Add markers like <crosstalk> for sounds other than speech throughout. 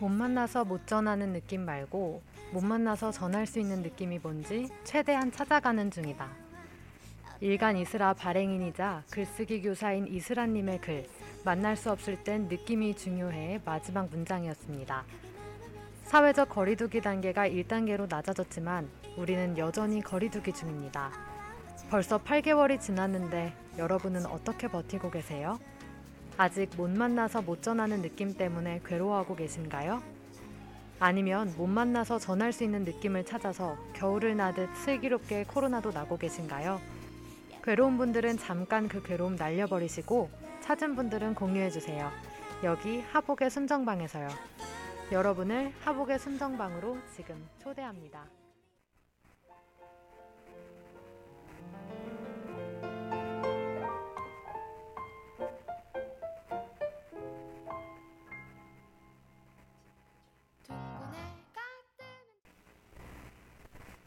못 만나서 못 전하는 느낌 말고 못 만나서 전할 수 있는 느낌이 뭔지 최대한 찾아가는 중이다. 일간 이스라 발행인이자 글쓰기 교사인 이스라님의 글 만날 수 없을 땐 느낌이 중요해 마지막 문장이었습니다. 사회적 거리두기 단계가 1단계로 낮아졌지만 우리는 여전히 거리두기 중입니다. 벌써 8개월이 지났는데 여러분은 어떻게 버티고 계세요? 아직 못 만나서 못 전하는 느낌 때문에 괴로워하고 계신가요? 아니면 못 만나서 전할 수 있는 느낌을 찾아서 겨울을 나듯 슬기롭게 코로나도 나고 계신가요? 괴로운 분들은 잠깐 그 괴로움 날려버리시고 찾은 분들은 공유해주세요. 여기 하복의 순정방에서요. 여러분을 하복의 순정방으로 지금 초대합니다.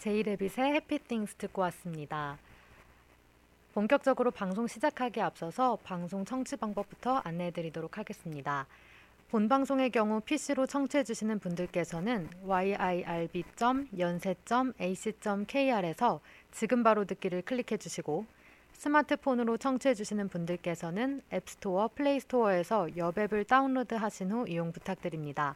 제이레빗의 해피띵스 듣고 왔습니다. 본격적으로 방송 시작하기에 앞서서 방송 청취 방법부터 안내해 드리도록 하겠습니다. 본 방송의 경우 PC로 청취해 주시는 분들께서는 yirb.연세.ac.kr에서 지금 바로 듣기를 클릭해 주시고 스마트폰으로 청취해 주시는 분들께서는 앱스토어, 플레이스토어에서 여앱을 다운로드 하신 후 이용 부탁드립니다.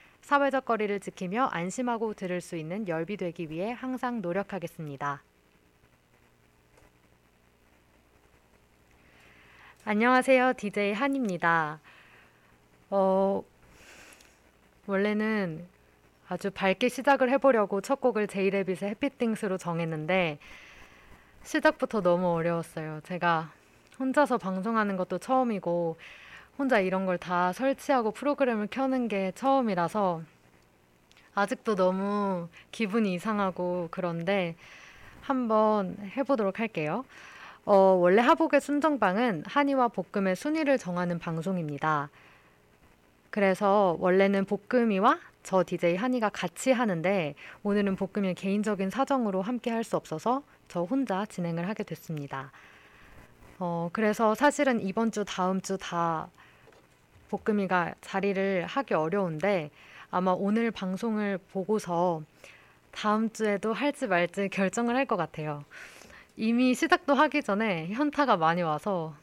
사회적 거리를 지키며 안심하고 들을 수 있는 열비 되기 위해 항상 노력하겠습니다. 안녕하세요. DJ 한입니다. 어, 원래는 아주 밝게 시작을 해보려고 첫 곡을 제이레빗의 해피띵스로 정했는데 시작부터 너무 어려웠어요. 제가 혼자서 방송하는 것도 처음이고 혼자 이런 걸 다 설치하고 프로그램을 켜는 게 처음이라서 아직도 너무 기분이 이상하고 그런데 한번 해보도록 할게요. 어, 원래 하복의 순정방은 한이와 볶음의 순위를 정하는 방송입니다. 그래서 원래는 볶음이와 저 DJ 한이가 같이 하는데 오늘은 볶음이 개인적인 사정으로 함께 할 수 없어서 저 혼자 진행을 하게 됐습니다. 어, 그래서 사실은 이번 주, 다음 주 다 볶음이가 자리를 하기 어려운데 아마 오늘 방송을 보고서 다음 주에도 할지 말지 결정을 할 것 같아요. 이미 시작도 하기 전에 현타가 많이 와서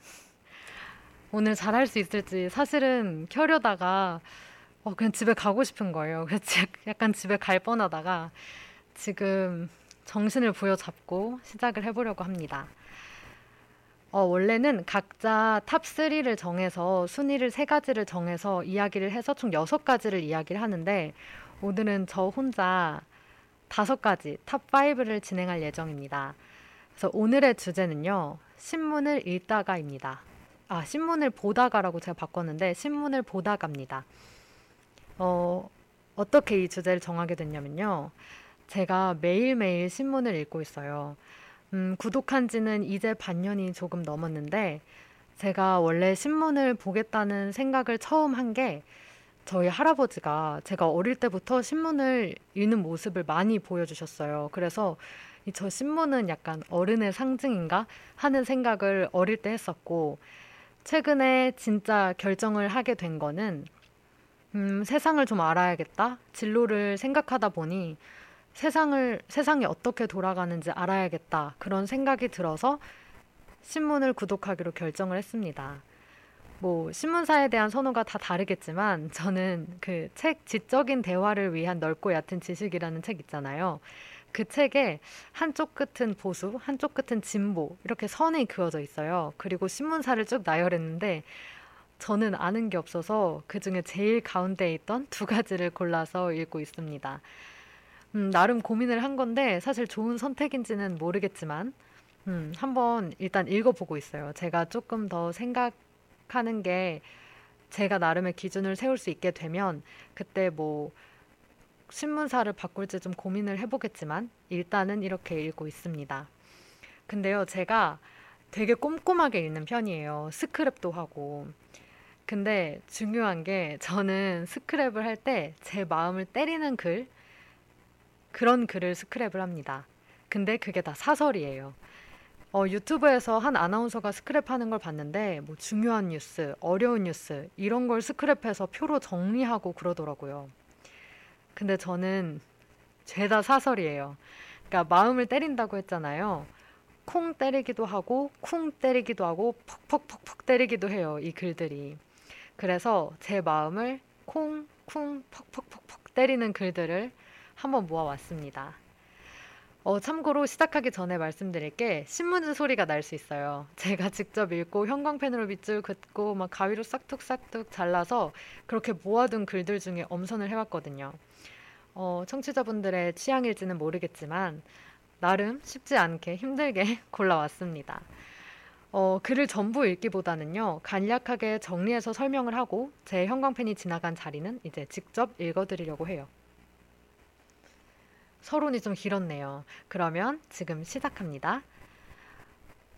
오늘 잘할 수 있을지 사실은 켜려다가 어, 그냥 집에 가고 싶은 거예요. 그래서 <laughs> 약간 집에 갈 뻔하다가 지금 정신을 부여잡고 시작을 해보려고 합니다. 어, 원래는 각자 top 3를 정해서 순위를 세 가지를 정해서 이야기를 해서 총 여섯 가지를 이야기를 하는데 오늘은 저 혼자 다섯 가지 top 5를 진행할 예정입니다. 그래서 오늘의 주제는요. 신문을 읽다가입니다. 아, 신문을 보다가라고 제가 바꿨는데 신문을 보다가입니다. 어, 어떻게 이 주제를 정하게 됐냐면요. 제가 매일매일 신문을 읽고 있어요. 음, 구독한 지는 이제 반년이 조금 넘었는데 제가 원래 신문을 보겠다는 생각을 처음 한 게 저희 할아버지가 제가 어릴 때부터 신문을 읽는 모습을 많이 보여주셨어요. 그래서 저 신문은 약간 어른의 상징인가 하는 생각을 어릴 때 했었고 최근에 진짜 결정을 하게 된 거는 음, 세상을 좀 알아야겠다. 진로를 생각하다 보니 세상을 세상이 어떻게 돌아가는지 알아야겠다 그런 생각이 들어서 신문을 구독하기로 결정을 했습니다. 뭐 신문사에 대한 선호가 다 다르겠지만 저는 그 책 지적인 대화를 위한 넓고 얕은 지식이라는 책 있잖아요. 그 책에 한쪽 끝은 보수, 한쪽 끝은 진보 이렇게 선이 그어져 있어요. 그리고 신문사를 쭉 나열했는데 저는 아는 게 없어서 그 중에 제일 가운데에 있던 두 가지를 골라서 읽고 있습니다. 음, 나름 고민을 한 건데 사실 좋은 선택인지는 모르겠지만 음, 한번 일단 읽어보고 있어요. 제가 조금 더 생각하는 게 제가 나름의 기준을 세울 수 있게 되면 그때 뭐 신문사를 바꿀지 좀 고민을 해보겠지만 일단은 이렇게 읽고 있습니다. 근데요, 제가 되게 꼼꼼하게 읽는 편이에요. 스크랩도 하고. 근데 중요한 게 저는 스크랩을 할 때 제 마음을 때리는 글, 그런 글을 스크랩을 합니다. 근데 그게 다 사설이에요. 어, 유튜브에서 한 아나운서가 스크랩하는 걸 봤는데 뭐 중요한 뉴스, 어려운 뉴스 이런 걸 스크랩해서 표로 정리하고 그러더라고요. 근데 저는 죄다 사설이에요. 그러니까 마음을 때린다고 했잖아요. 콩 때리기도 하고 쿵 때리기도 하고 퍽퍽퍽퍽 때리기도 해요. 이 글들이. 그래서 제 마음을 콩, 쿵, 퍽퍽퍽퍽 때리는 글들을 한번 모아왔습니다. 어, 참고로 시작하기 전에 말씀드릴 게 신문지 소리가 날 수 있어요. <laughs> 제가 직접 읽고 형광펜으로 밑줄 긋고 막 가위로 싹둑싹둑 잘라서 그렇게 모아둔 글들 중에 엄선을 해왔거든요. 어, 청취자분들의 취향일지는 모르겠지만 나름 쉽지 않게 힘들게 <laughs> 골라왔습니다. 어, 글을 전부 읽기보다는요, 간략하게 정리해서 설명을 하고 제 형광펜이 지나간 자리는 이제 직접 읽어드리려고 해요. 서론이 좀 길었네요. 그러면 지금 시작합니다.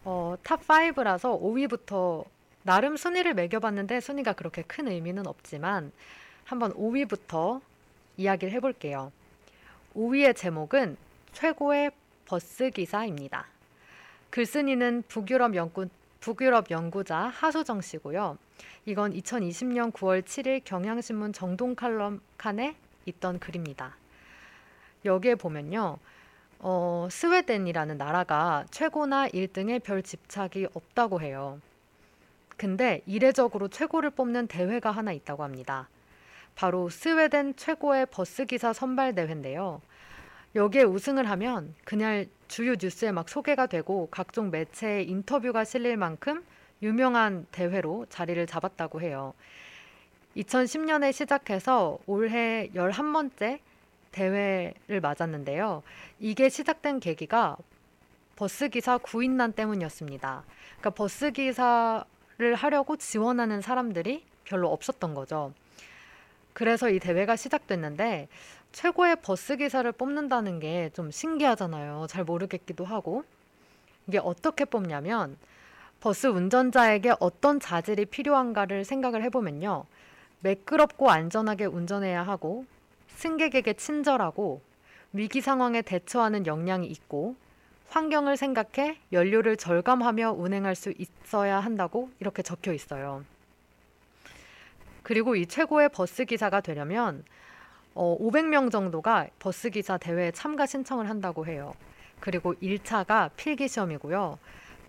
어, top 5라서 5위부터 나름 순위를 매겨봤는데 순위가 그렇게 큰 의미는 없지만 한번 5위부터 이야기를 해볼게요. 5위의 제목은 최고의 버스 기사입니다. 글쓴이는 북유럽 연구, 북유럽 연구자 하수정 씨고요. 이건 2020년 9월 7일 경향신문 정동 칼럼 칸에 있던 글입니다. 여기에 보면요. 어, 스웨덴이라는 나라가 최고나 1등에 별 집착이 없다고 해요. 근데 이례적으로 최고를 뽑는 대회가 하나 있다고 합니다. 바로 스웨덴 최고의 버스 기사 선발 대회인데요. 여기에 우승을 하면 그냥 주요 뉴스에 막 소개가 되고 각종 매체에 인터뷰가 실릴 만큼 유명한 대회로 자리를 잡았다고 해요. 2010년에 시작해서 올해 11번째 대회를 맞았는데요. 이게 시작된 계기가 버스기사 구인난 때문이었습니다. 그러니까 버스기사를 하려고 지원하는 사람들이 별로 없었던 거죠. 그래서 이 대회가 시작됐는데 최고의 버스 기사를 뽑는다는 게 좀 신기하잖아요. 잘 모르겠기도 하고. 이게 어떻게 뽑냐면 버스 운전자에게 어떤 자질이 필요한가를 생각을 해보면요. 매끄럽고 안전하게 운전해야 하고 승객에게 친절하고 위기 상황에 대처하는 역량이 있고 환경을 생각해 연료를 절감하며 운행할 수 있어야 한다고 이렇게 적혀 있어요. 그리고 이 최고의 버스 기사가 되려면 어, 500명 정도가 버스 기사 대회에 참가 신청을 한다고 해요. 그리고 1차가 필기 시험이고요.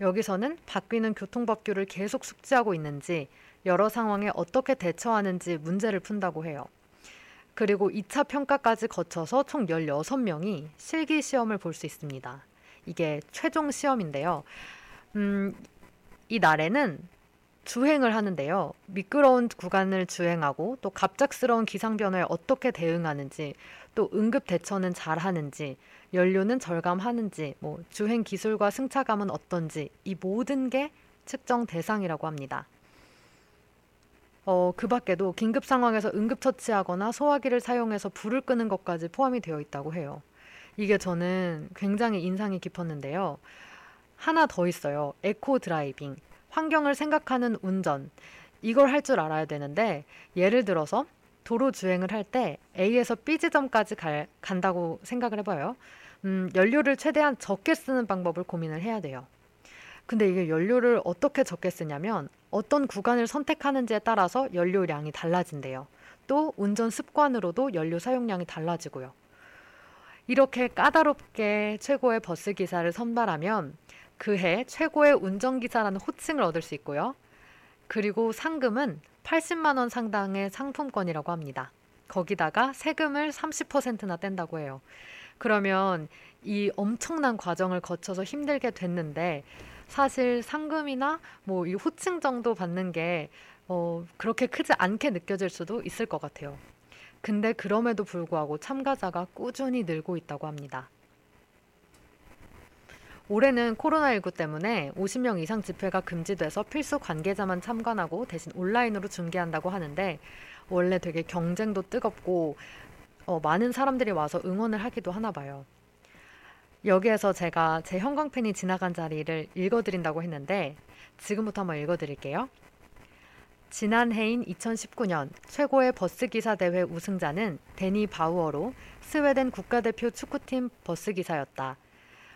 여기서는 바뀌는 교통법규를 계속 숙지하고 있는지 여러 상황에 어떻게 대처하는지 문제를 푼다고 해요. 그리고 2차 평가까지 거쳐서 총 16명이 실기 시험을 볼 수 있습니다. 이게 최종 시험인데요. 음, 이 날에는 주행을 하는데요. 미끄러운 구간을 주행하고 또 갑작스러운 기상 변화에 어떻게 대응하는지 또 응급 대처는 잘 하는지 연료는 절감하는지 뭐 주행 기술과 승차감은 어떤지 이 모든 게 측정 대상이라고 합니다. 어, 그 밖에도 긴급 상황에서 응급처치하거나 소화기를 사용해서 불을 끄는 것까지 포함이 되어 있다고 해요. 이게 저는 굉장히 인상이 깊었는데요. 하나 더 있어요. eco driving. 환경을 생각하는 운전. 이걸 할 줄 알아야 되는데, 예를 들어서 도로 주행을 할 때 A에서 B 지점까지 갈, 간다고 생각을 해봐요. 음, 연료를 최대한 적게 쓰는 방법을 고민을 해야 돼요. 근데 이게 연료를 어떻게 적게 쓰냐면 어떤 구간을 선택하는지에 따라서 연료량이 달라진대요. 또 운전 습관으로도 연료 사용량이 달라지고요. 이렇게 까다롭게 최고의 버스 기사를 선발하면 그해 최고의 운전기사라는 호칭을 얻을 수 있고요. 그리고 상금은 80만 원 상당의 상품권이라고 합니다. 거기다가 세금을 30%나 뗀다고 해요. 그러면 이 엄청난 과정을 거쳐서 힘들게 됐는데 사실 상금이나 뭐 이 호칭 정도 받는 게 어, 그렇게 크지 않게 느껴질 수도 있을 것 같아요. 근데 그럼에도 불구하고 참가자가 꾸준히 늘고 있다고 합니다. 올해는 코로나19 때문에 50명 이상 집회가 금지돼서 필수 관계자만 참관하고 대신 온라인으로 중계한다고 하는데 원래 되게 경쟁도 뜨겁고 어, 많은 사람들이 와서 응원을 하기도 하나 봐요. 여기에서 제가 제 형광펜이 지나간 자리를 읽어드린다고 했는데 지금부터 한번 읽어드릴게요. 지난해인 2019년 최고의 버스기사 대회 우승자는 데니 바우어로 스웨덴 국가대표 축구팀 버스기사였다.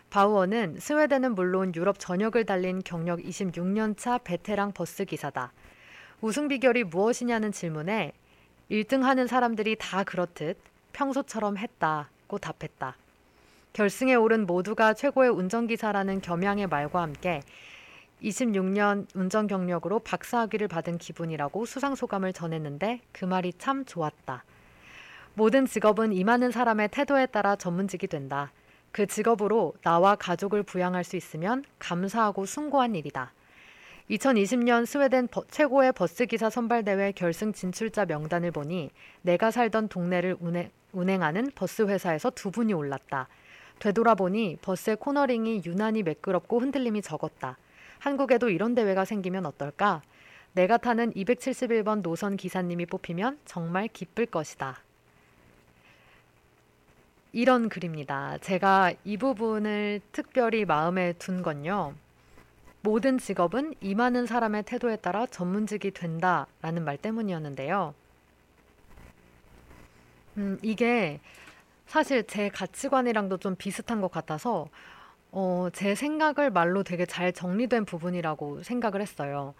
바우어는 스웨덴은 물론 유럽 전역을 달린 경력 26년차 베테랑 버스기사다. 우승 비결이 무엇이냐는 질문에 1등 하는 사람들이 다 그렇듯 평소처럼 했다고 답했다. 결승에 오른 모두가 최고의 운전기사라는 겸양의 말과 함께 26년 운전 경력으로 박사학위를 받은 기분이라고 수상 소감을 전했는데 그 말이 참 좋았다. 모든 직업은 임하는 사람의 태도에 따라 전문직이 된다. 그 직업으로 나와 가족을 부양할 수 있으면 감사하고 숭고한 일이다. 2020년 스웨덴 버, 최고의 버스기사 선발대회 결승 진출자 명단을 보니 내가 살던 동네를 운행, 운행하는 버스 회사에서 두 분이 올랐다. 되돌아보니 버스의 코너링이 유난히 매끄럽고 흔들림이 적었다. 한국에도 이런 대회가 생기면 어떨까? 내가 타는 271번 노선 기사님이 뽑히면 정말 기쁠 것이다. 이런 글입니다. 제가 이 부분을 특별히 마음에 둔 건요. 모든 직업은 임하는 사람의 태도에 따라 전문직이 된다라는 말 때문이었는데요. 음, 이게 사실 제 가치관이랑도 좀 비슷한 것 같아서 어, 제 생각을 말로 되게 잘 정리된 부분이라고 생각을 했어요.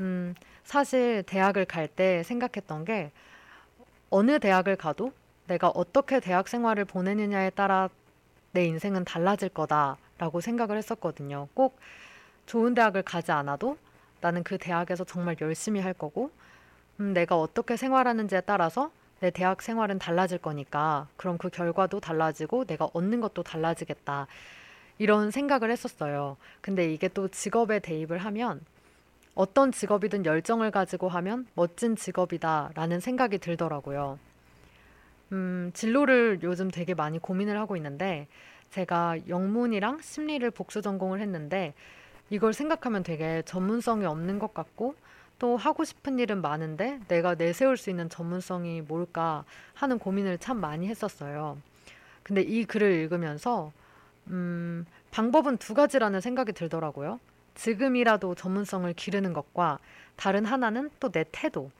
음, 사실 대학을 갈 때 생각했던 게 어느 대학을 가도 내가 어떻게 대학 생활을 보내느냐에 따라 내 인생은 달라질 거다라고 생각을 했었거든요. 꼭 좋은 대학을 가지 않아도 나는 그 대학에서 정말 열심히 할 거고, 음, 내가 어떻게 생활하는지에 따라서 내 대학 생활은 달라질 거니까 그럼 그 결과도 달라지고 내가 얻는 것도 달라지겠다. 이런 생각을 했었어요. 근데 이게 또 직업에 대입을 하면 어떤 직업이든 열정을 가지고 하면 멋진 직업이다라는 생각이 들더라고요. 음, 진로를 요즘 되게 많이 고민을 하고 있는데 제가 영문이랑 심리를 복수 전공을 했는데 이걸 생각하면 되게 전문성이 없는 것 같고 또 하고 싶은 일은 많은데 내가 내세울 수 있는 전문성이 뭘까 하는 고민을 참 많이 했었어요. 근데 이 글을 읽으면서 음, 방법은 두 가지라는 생각이 들더라고요. 지금이라도 전문성을 기르는 것과 다른 하나는 또 내 태도.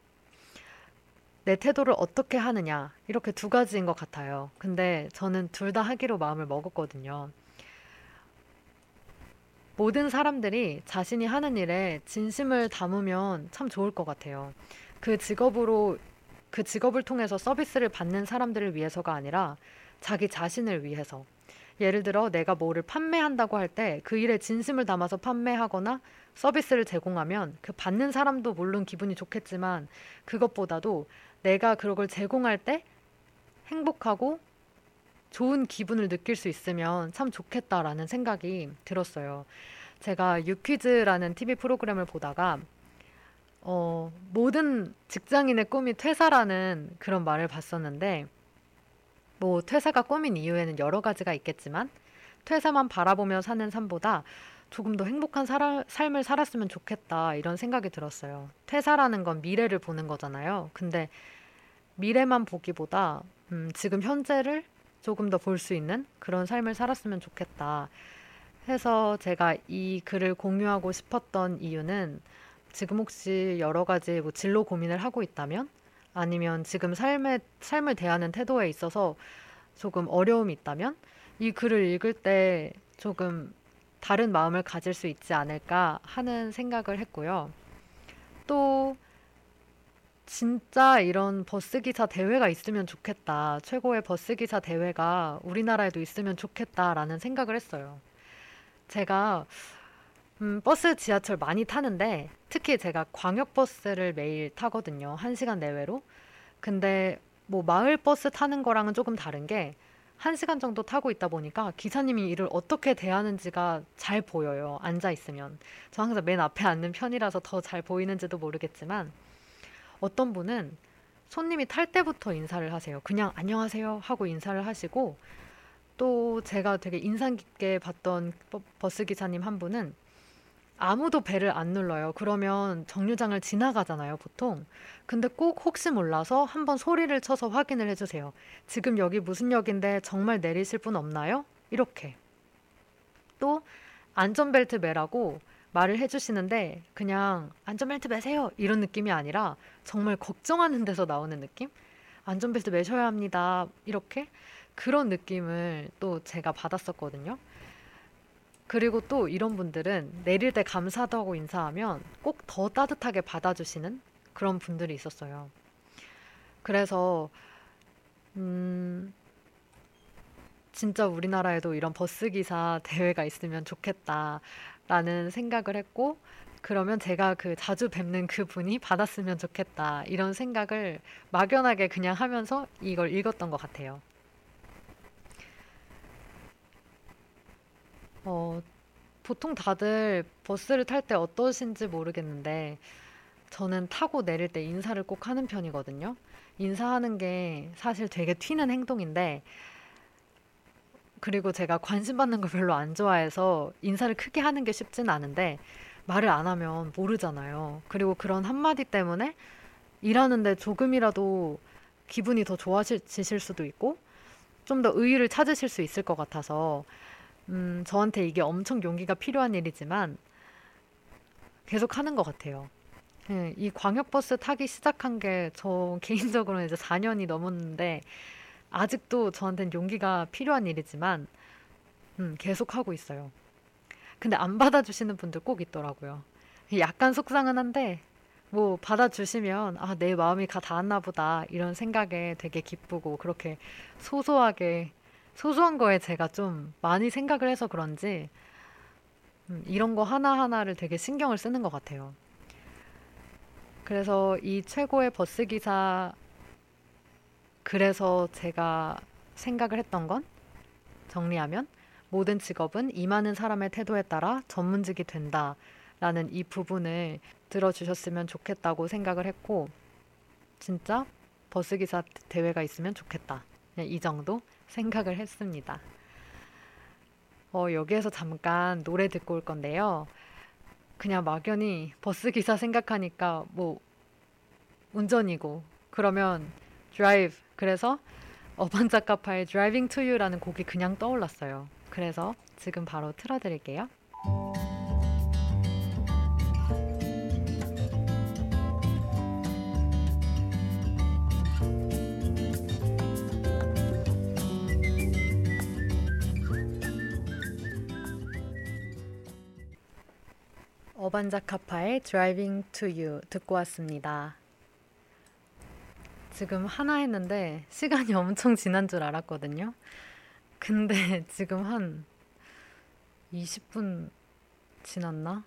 내 태도를 어떻게 하느냐. 이렇게 두 가지인 것 같아요. 근데 저는 둘 다 하기로 마음을 먹었거든요. 모든 사람들이 자신이 하는 일에 진심을 담으면 참 좋을 것 같아요. 그 직업으로, 그 직업을 통해서 서비스를 받는 사람들을 위해서가 아니라 자기 자신을 위해서. 예를 들어 내가 뭐를 판매한다고 할 때 그 일에 진심을 담아서 판매하거나 서비스를 제공하면 그 받는 사람도 물론 기분이 좋겠지만 그것보다도 내가 그걸 제공할 때 행복하고 좋은 기분을 느낄 수 있으면 참 좋겠다라는 생각이 들었어요. 제가 유퀴즈라는 TV 프로그램을 보다가 어, 모든 직장인의 꿈이 퇴사라는 그런 말을 봤었는데 뭐 퇴사가 꿈인 이유에는 여러 가지가 있겠지만 퇴사만 바라보며 사는 삶보다 조금 더 행복한 살아, 삶을 살았으면 좋겠다 이런 생각이 들었어요. 퇴사라는 건 미래를 보는 거잖아요. 근데 미래만 보기보다 음, 지금 현재를 조금 더 볼 수 있는 그런 삶을 살았으면 좋겠다 해서 제가 이 글을 공유하고 싶었던 이유는 지금 혹시 여러 가지 뭐 진로 고민을 하고 있다면 아니면 지금 삶의 삶을 대하는 태도에 있어서 조금 어려움이 있다면 이 글을 읽을 때 조금 다른 마음을 가질 수 있지 않을까 하는 생각을 했고요. 또 진짜 이런 버스기사 대회가 있으면 좋겠다. 최고의 버스기사 대회가 우리나라에도 있으면 좋겠다라는 생각을 했어요. 제가 음, 버스, 지하철 많이 타는데 특히 제가 광역버스를 매일 타거든요. 한 시간 내외로. 근데 뭐 마을 버스 타는 거랑은 조금 다른 게 한 시간 정도 타고 있다 보니까 기사님이 이를 어떻게 대하는지가 잘 보여요. 앉아 있으면. 저 항상 맨 앞에 앉는 편이라서 더 잘 보이는지도 모르겠지만 어떤 분은 손님이 탈 때부터 인사를 하세요. 그냥 안녕하세요 하고 인사를 하시고 또 제가 되게 인상 깊게 봤던 버스 기사님 한 분은 아무도 배를 안 눌러요. 그러면 정류장을 지나가잖아요, 보통. 근데 꼭 혹시 몰라서 한번 소리를 쳐서 확인을 해주세요. 지금 여기 무슨 역인데 정말 내리실 분 없나요? 이렇게. 또 안전벨트 매라고 말을 해주시는데 그냥 안전벨트 매세요 이런 느낌이 아니라 정말 걱정하는 데서 나오는 느낌? 안전벨트 매셔야 합니다. 이렇게 그런 느낌을 또 제가 받았었거든요. 그리고 또 이런 분들은 내릴 때 감사하다고 인사하면 꼭 더 따뜻하게 받아주시는 그런 분들이 있었어요. 그래서, 음, 진짜 우리나라에도 이런 버스 기사 대회가 있으면 좋겠다 라는 생각을 했고, 그러면 제가 그 자주 뵙는 그 분이 받았으면 좋겠다. 이런 생각을 막연하게 그냥 하면서 이걸 읽었던 것 같아요. 어, 보통 다들 버스를 탈 때 어떠신지 모르겠는데, 저는 타고 내릴 때 인사를 꼭 하는 편이거든요. 인사하는 게 사실 되게 튀는 행동인데, 그리고 제가 관심 받는 걸 별로 안 좋아해서 인사를 크게 하는 게 쉽진 않은데, 말을 안 하면 모르잖아요. 그리고 그런 한마디 때문에 일하는데 조금이라도 기분이 더 좋아지실 수도 있고, 좀 더 의의를 찾으실 수 있을 것 같아서, 음, 저한테 이게 엄청 용기가 필요한 일이지만 계속 하는 것 같아요. 예, 이 광역버스 타기 시작한 게 저 <laughs> 개인적으로는 이제 4년이 넘었는데 아직도 저한테는 용기가 필요한 일이지만 음, 계속 하고 있어요. 근데 안 받아주시는 분들 꼭 있더라고요. 약간 속상은 한데 뭐 받아주시면 아, 내 마음이 가 닿았나 보다 이런 생각에 되게 기쁘고 그렇게 소소하게 소소한 거에 제가 좀 많이 생각을 해서 그런지 음, 이런 거 하나하나를 되게 신경을 쓰는 것 같아요. 그래서 이 최고의 버스 기사 그래서 제가 생각을 했던 건 정리하면 모든 직업은 임하는 사람의 태도에 따라 전문직이 된다라는 이 부분을 들어주셨으면 좋겠다고 생각을 했고 진짜 버스기사 대회가 있으면 좋겠다. 이 정도 생각을 했습니다. 어, 여기에서 잠깐 노래 듣고 올 건데요. 그냥 막연히 버스 기사 생각하니까 뭐 운전이고 그러면 드라이브 그래서 어반자카파의 Driving to You라는 곡이 그냥 떠올랐어요. 그래서 지금 바로 틀어드릴게요. 어반자카파의 Driving 듣고 왔습니다. 지금 하나 했는데 시간이 <laughs> 엄청 지난 줄 알았거든요. 근데 <laughs> 지금 한 20분 지났나?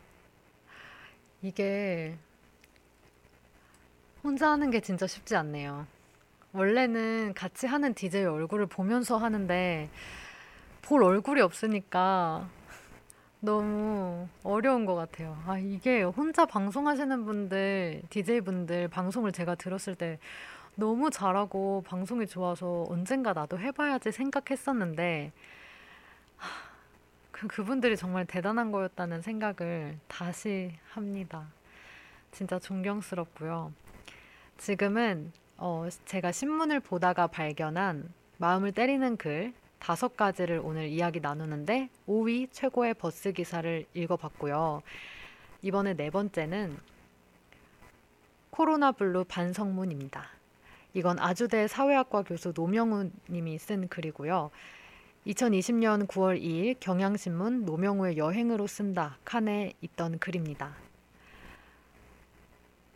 이게 혼자 하는 게 진짜 쉽지 않네요. 원래는 같이 하는 DJ 얼굴을 보면서 하는데 볼 얼굴이 없으니까 너무 어려운 것 같아요. 아, 이게 혼자 방송하시는 분들, DJ 분들 방송을 제가 들었을 때 너무 잘하고 방송이 좋아서 언젠가 나도 해봐야지 생각했었는데, 그, 그분들이 정말 대단한 거였다는 생각을 다시 합니다. 진짜 존경스럽고요. 지금은 어, 제가 신문을 보다가 발견한 마음을 때리는 글 다섯 가지를 오늘 이야기 나누는데 5위 최고의 버스 기사를 읽어봤고요. 이번에 네 번째는 코로나 블루 반성문입니다. 이건 아주대 사회학과 교수 노명우 님이 쓴 글이고요. 2020년 9월 2일 경향신문 노명우의 여행으로 쓴다 칸에 있던 글입니다.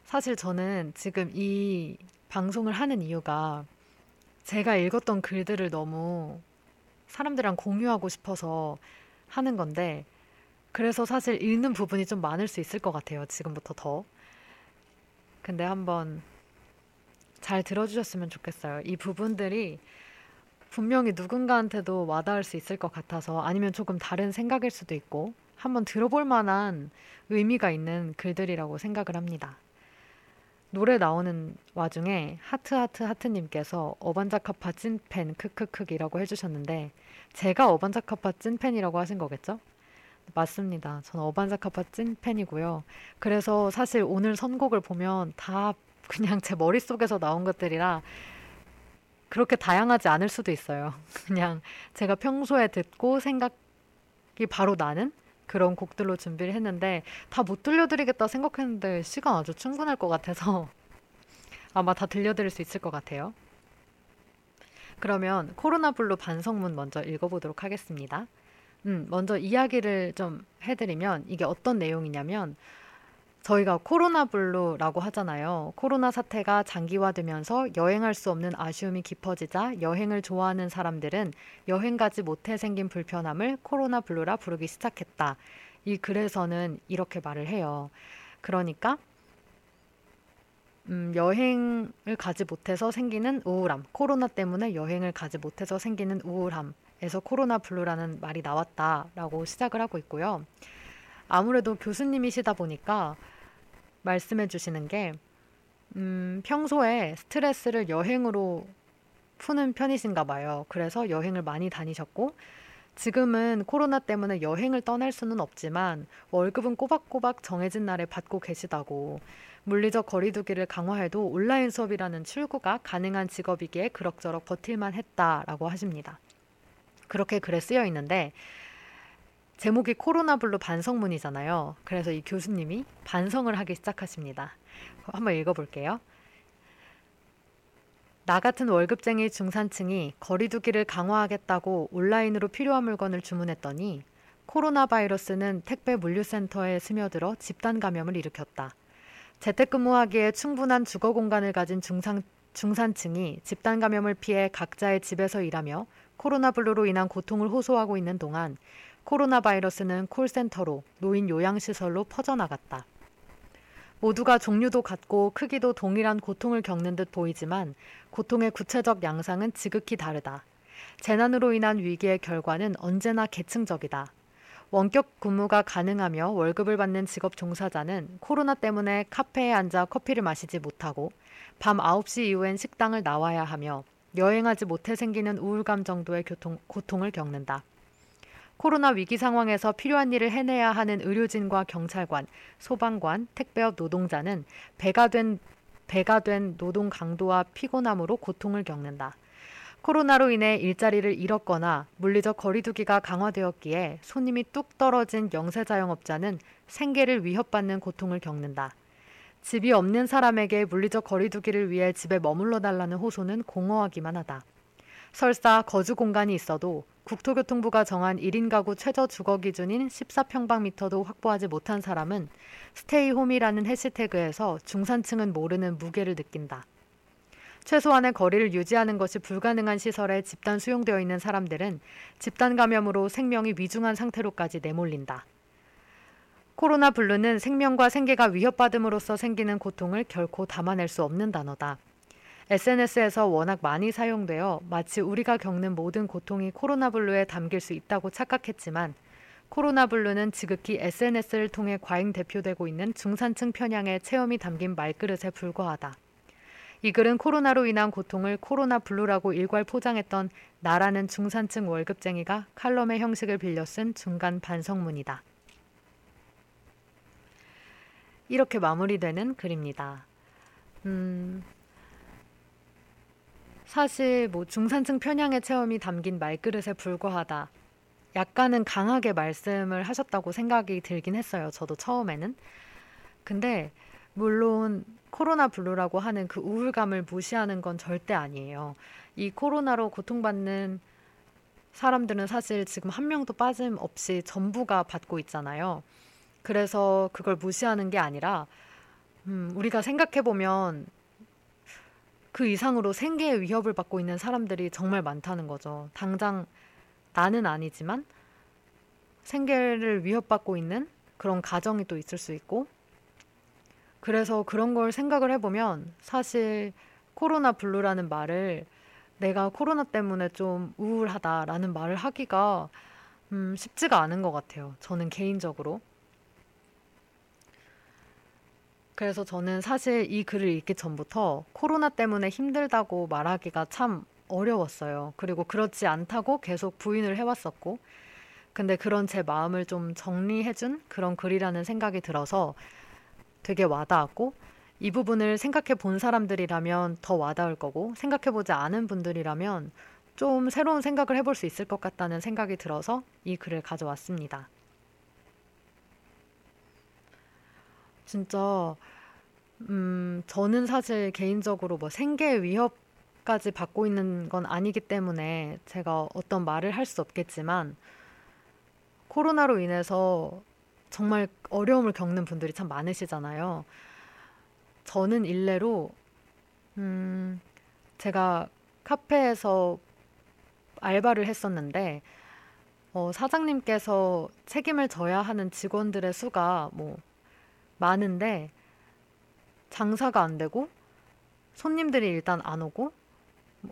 사실 저는 지금 이 방송을 하는 이유가 제가 읽었던 글들을 너무 사람들이랑 공유하고 싶어서 하는 건데 그래서 사실 읽는 부분이 좀 많을 수 있을 것 같아요. 지금부터 더. 근데 한번 잘 들어주셨으면 좋겠어요. 이 부분들이 분명히 누군가한테도 와닿을 수 있을 것 같아서 아니면 조금 다른 생각일 수도 있고 한번 들어볼 만한 의미가 있는 글들이라고 생각을 합니다. 노래 나오는 와중에 하트 하트 하트님께서 어반자카파 찐팬 크크크이라고 해주셨는데 제가 어반자카파 찐팬이라고 하신 거겠죠? 맞습니다. 저는 어반자카파 찐팬이고요. 그래서 사실 오늘 선곡을 보면 다 그냥 제 머릿속에서 나온 것들이라 그렇게 다양하지 않을 수도 있어요. <laughs> 그냥 제가 평소에 듣고 생각이 바로 나는 그런 곡들로 준비를 했는데 다 못 들려드리겠다 생각했는데 시간 아주 충분할 것 같아서 <laughs> 아마 다 들려드릴 수 있을 것 같아요. 그러면 코로나 블루 반성문 먼저 읽어보도록 하겠습니다. 음, 먼저 이야기를 좀 해드리면 이게 어떤 내용이냐면 저희가 코로나 블루라고 하잖아요. 코로나 사태가 장기화되면서 여행할 수 없는 아쉬움이 깊어지자 여행을 좋아하는 사람들은 여행 가지 못해 생긴 불편함을 코로나 블루라 부르기 시작했다. 이 글에서는 이렇게 말을 해요. 그러니까 음, 여행을 가지 못해서 생기는 우울함, 코로나 때문에 여행을 가지 못해서 생기는 우울함에서 코로나 블루라는 말이 나왔다라고 시작을 하고 있고요. 아무래도 교수님이시다 보니까 말씀해 주시는 게, 음, 평소에 스트레스를 여행으로 푸는 편이신가 봐요. 그래서 여행을 많이 다니셨고, 지금은 코로나 때문에 여행을 떠날 수는 없지만 월급은 꼬박꼬박 정해진 날에 받고 계시다고 물리적 거리두기를 강화해도 온라인 수업이라는 출구가 가능한 직업이기에 그럭저럭 버틸만 했다라고 하십니다. 그렇게 글에 쓰여 있는데 제목이 코로나 블루 반성문이잖아요. 그래서 이 교수님이 반성을 하기 시작하십니다. 한번 읽어볼게요. 나 같은 월급쟁이 중산층이 거리두기를 강화하겠다고 온라인으로 필요한 물건을 주문했더니 코로나 바이러스는 택배 물류센터에 스며들어 집단 감염을 일으켰다. 재택근무하기에 충분한 주거 공간을 가진 중상, 중산층이 집단 감염을 피해 각자의 집에서 일하며 코로나 블루로 인한 고통을 호소하고 있는 동안 코로나 바이러스는 콜센터로 노인 요양시설로 퍼져나갔다. 모두가 종류도 같고 크기도 동일한 고통을 겪는 듯 보이지만 고통의 구체적 양상은 지극히 다르다. 재난으로 인한 위기의 결과는 언제나 계층적이다. 원격 근무가 가능하며 월급을 받는 직업 종사자는 코로나 때문에 카페에 앉아 커피를 마시지 못하고 밤 9시 이후엔 식당을 나와야 하며 여행하지 못해 생기는 우울감 정도의 교통, 고통을 겪는다. 코로나 위기 상황에서 필요한 일을 해내야 하는 의료진과 경찰관, 소방관, 택배업 노동자는 배가 된 배가 된 노동 강도와 피곤함으로 고통을 겪는다. 코로나로 인해 일자리를 잃었거나 물리적 거리두기가 강화되었기에 손님이 뚝 떨어진 영세 자영업자는 생계를 위협받는 고통을 겪는다. 집이 없는 사람에게 물리적 거리두기를 위해 집에 머물러 달라는 호소는 공허하기만 하다. 설사 거주 공간이 있어도 국토교통부가 정한 1인 가구 최저 주거 기준인 14평방미터도 확보하지 못한 사람은 stay home이라는 해시태그에서 중산층은 모르는 무게를 느낀다. 최소한의 거리를 유지하는 것이 불가능한 시설에 집단 수용되어 있는 사람들은 집단 감염으로 생명이 위중한 상태로까지 내몰린다. 코로나 블루는 생명과 생계가 위협받음으로써 생기는 고통을 결코 담아낼 수 없는 단어다. SNS에서 워낙 많이 사용되어 마치 우리가 겪는 모든 고통이 코로나 블루에 담길 수 있다고 착각했지만 코로나 블루는 지극히 SNS를 통해 과잉 대표되고 있는 중산층 편향의 체험이 담긴 말그릇에 불과하다. 이 글은 코로나로 인한 고통을 코로나 블루라고 일괄 포장했던 나라는 중산층 월급쟁이가 칼럼의 형식을 빌려 쓴 중간 반성문이다. 이렇게 마무리되는 글입니다. 음, 사실 뭐 중산층 편향의 체험이 담긴 말그릇에 불과하다. 약간은 강하게 말씀을 하셨다고 생각이 들긴 했어요. 저도 처음에는. 근데 물론 코로나 블루라고 하는 그 우울감을 무시하는 건 절대 아니에요. 이 코로나로 고통받는 사람들은 사실 지금 한 명도 빠짐없이 전부가 받고 있잖아요. 그래서 그걸 무시하는 게 아니라, 음, 우리가 생각해 보면 그 이상으로 생계의 위협을 받고 있는 사람들이 정말 많다는 거죠. 당장 나는 아니지만 생계를 위협받고 있는 그런 가정이 또 있을 수 있고, 그래서 그런 걸 생각을 해보면 사실 코로나 블루라는 말을 내가 코로나 때문에 좀 우울하다라는 말을 하기가 음, 쉽지가 않은 것 같아요. 저는 개인적으로. 그래서 저는 사실 이 글을 읽기 전부터 코로나 때문에 힘들다고 말하기가 참 어려웠어요. 그리고 그렇지 않다고 계속 부인을 해왔었고, 근데 그런 제 마음을 좀 정리해준 그런 글이라는 생각이 들어서 되게 와닿았고, 이 부분을 생각해 본 사람들이라면 더 와닿을 거고, 생각해 보지 않은 분들이라면 좀 새로운 생각을 해볼 수 있을 것 같다는 생각이 들어서 이 글을 가져왔습니다. 진짜, 음, 저는 사실 개인적으로 뭐 생계 위협까지 받고 있는 건 아니기 때문에 제가 어떤 말을 할 수 없겠지만, 코로나로 인해서 정말 어려움을 겪는 분들이 참 많으시잖아요. 저는 일례로, 음, 제가 카페에서 알바를 했었는데, 어, 사장님께서 책임을 져야 하는 직원들의 수가 뭐 많은데, 장사가 안 되고, 손님들이 일단 안 오고,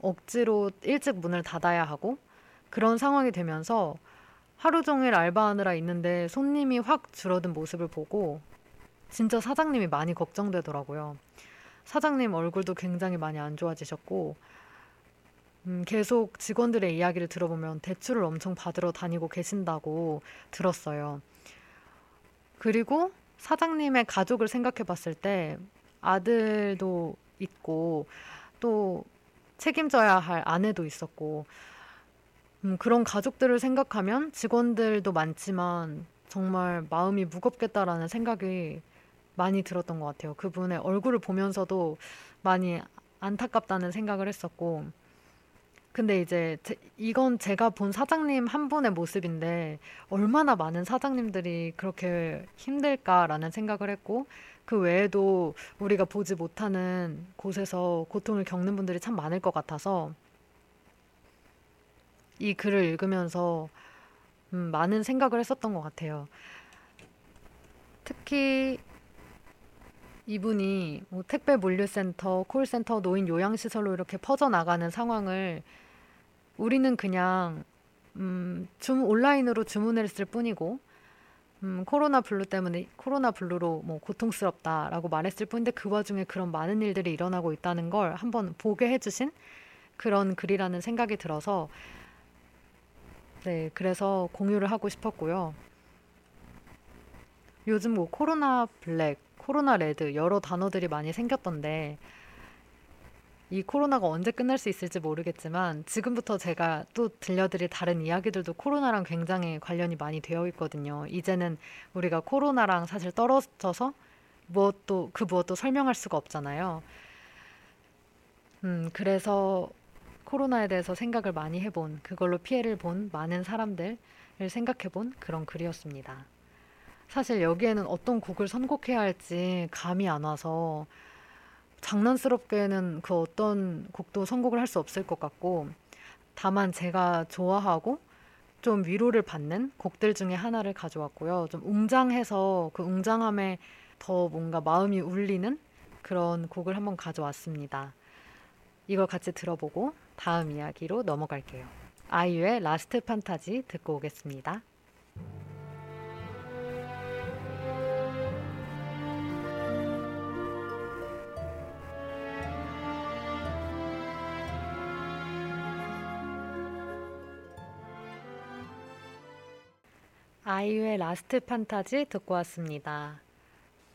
억지로 일찍 문을 닫아야 하고, 그런 상황이 되면서 하루 종일 알바하느라 있는데 손님이 확 줄어든 모습을 보고 진짜 사장님이 많이 걱정되더라고요. 사장님 얼굴도 굉장히 많이 안 좋아지셨고, 음, 계속 직원들의 이야기를 들어보면 대출을 엄청 받으러 다니고 계신다고 들었어요. 그리고 사장님의 가족을 생각해 봤을 때 아들도 있고 또 책임져야 할 아내도 있었고 음, 그런 가족들을 생각하면 직원들도 많지만 정말 마음이 무겁겠다라는 생각이 많이 들었던 것 같아요. 그분의 얼굴을 보면서도 많이 안타깝다는 생각을 했었고, 근데 이제 제- 이건 제가 본 사장님 한 분의 모습인데 얼마나 많은 사장님들이 그렇게 힘들까라는 생각을 했고, 그 외에도 우리가 보지 못하는 곳에서 고통을 겪는 분들이 참 많을 것 같아서 이 글을 읽으면서 음, 많은 생각을 했었던 것 같아요. 특히 이분이 뭐 택배 물류센터, 콜센터, 노인 요양시설로 이렇게 퍼져나가는 상황을 우리는 그냥 음, 줌 온라인으로 주문을 했을 뿐이고 음, 코로나 블루 때문에 코로나 블루로 뭐 고통스럽다라고 말했을 뿐인데 그 와중에 그런 많은 일들이 일어나고 있다는 걸 한번 보게 해주신 그런 글이라는 생각이 들어서 네, 그래서 공유를 하고 싶었고요. 요즘 뭐 코로나 블랙, 코로나 레드 여러 단어들이 많이 생겼던데 이 코로나가 언제 끝날 수 있을지 모르겠지만 지금부터 제가 또 들려드릴 다른 이야기들도 코로나랑 굉장히 관련이 많이 되어 있거든요. 이제는 우리가 코로나랑 사실 떨어져서 무엇도 그 무엇도 설명할 수가 없잖아요. 음, 그래서 코로나에 대해서 생각을 많이 해본 그걸로 피해를 본 많은 사람들을 생각해 본 그런 글이었습니다. 사실 여기에는 어떤 곡을 선곡해야 할지 감이 안 와서 장난스럽게는 그 어떤 곡도 선곡을 할 수 없을 것 같고 다만 제가 좋아하고 좀 위로를 받는 곡들 중에 하나를 가져왔고요. 좀 웅장해서 그 웅장함에 더 뭔가 마음이 울리는 그런 곡을 한번 가져왔습니다. 이걸 같이 들어보고 다음 이야기로 넘어갈게요. 아이유의 Last Fantasy 듣고 오겠습니다. 아이유의 Last Fantasy 듣고 왔습니다.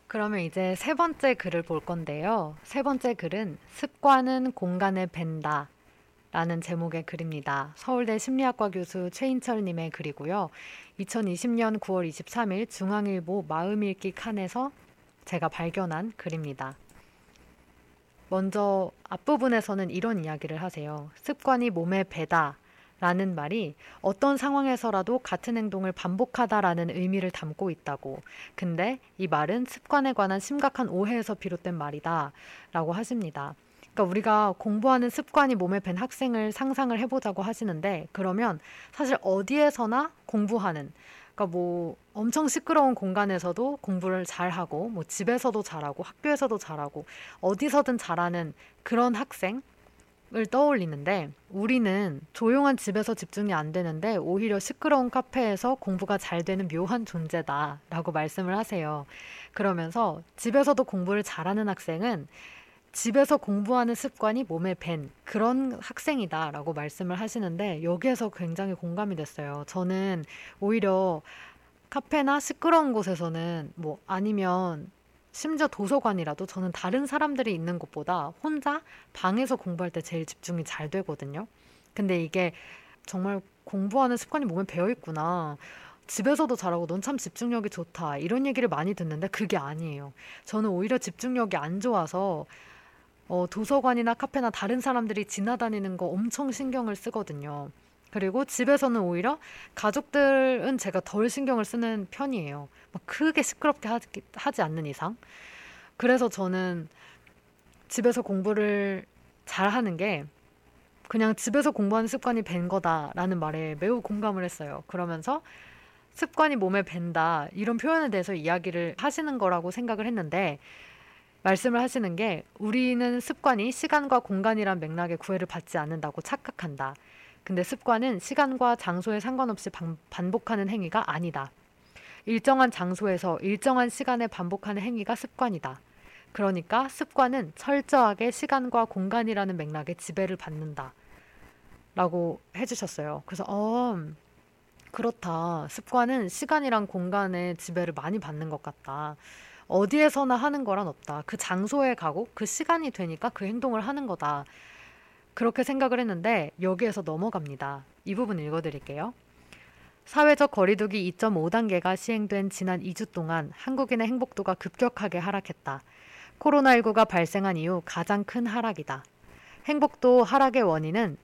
그러면 이제 세 번째 글을 볼 건데요. 세 번째 글은 습관은 공간에 밴다 라는 제목의 글입니다. 서울대 심리학과 교수 최인철 님의 글이고요. 2020년 9월 23일 중앙일보 마음읽기 칸에서 제가 발견한 글입니다. 먼저 앞부분에서는 이런 이야기를 하세요. 습관이 몸에 배다. 라는 말이 어떤 상황에서라도 같은 행동을 반복하다라는 의미를 담고 있다고. 근데 이 말은 습관에 관한 심각한 오해에서 비롯된 말이다. 라고 하십니다. 그러니까 우리가 공부하는 습관이 몸에 밴 학생을 상상을 해보자고 하시는데 그러면 사실 어디에서나 공부하는 그러니까 뭐 엄청 시끄러운 공간에서도 공부를 잘하고 뭐 집에서도 잘하고 학교에서도 잘하고 어디서든 잘하는 그런 학생 을 떠올리는데 우리는 조용한 집에서 집중이 안 되는데 오히려 시끄러운 카페에서 공부가 잘 되는 묘한 존재다 라고 말씀을 하세요. 그러면서 집에서도 공부를 잘하는 학생은 집에서 공부하는 습관이 몸에 밴 그런 학생이다 라고 말씀을 하시는데 여기에서 굉장히 공감이 됐어요. 저는 오히려 카페나 시끄러운 곳에서는 뭐 아니면 심지어 도서관이라도 저는 다른 사람들이 있는 곳보다 혼자 방에서 공부할 때 제일 집중이 잘 되거든요. 근데 이게 정말 공부하는 습관이 몸에 배어 있구나. 집에서도 잘하고 넌 참 집중력이 좋다. 이런 얘기를 많이 듣는데 그게 아니에요. 저는 오히려 집중력이 안 좋아서 어, 도서관이나 카페나 다른 사람들이 지나다니는 거 엄청 신경을 쓰거든요. 그리고 집에서는 오히려 가족들은 제가 덜 신경을 쓰는 편이에요. 막 크게 시끄럽게 하지, 하지 않는 이상. 그래서 저는 집에서 공부를 잘 하는 게 그냥 집에서 공부하는 습관이 밴 거다라는 말에 매우 공감을 했어요. 그러면서 습관이 몸에 밴다 이런 표현에 대해서 이야기를 하시는 거라고 생각을 했는데 말씀을 하시는 게 우리는 습관이 시간과 공간이란 맥락에 구애를 받지 않는다고 착각한다. 근데 습관은 시간과 장소에 상관없이 반, 반복하는 행위가 아니다. 일정한 장소에서 일정한 시간에 반복하는 행위가 습관이다. 그러니까 습관은 철저하게 시간과 공간이라는 맥락에 지배를 받는다. 라고 해주셨어요. 그래서, 어, 그렇다. 습관은 시간이랑 공간의 지배를 많이 받는 것 같다. 어디에서나 하는 거란 없다. 그 장소에 가고 그 시간이 되니까 그 행동을 하는 거다. 그렇게 생각을 했는데 여기에서 넘어갑니다. 이 부분 읽어드릴게요. 사회적 거리두기 2.5단계가 시행된 지난 2주 동안 한국인의 행복도가 급격하게 하락했다. 코로나19가 발생한 이후 가장 큰 하락이다. 행복도 하락의 원인은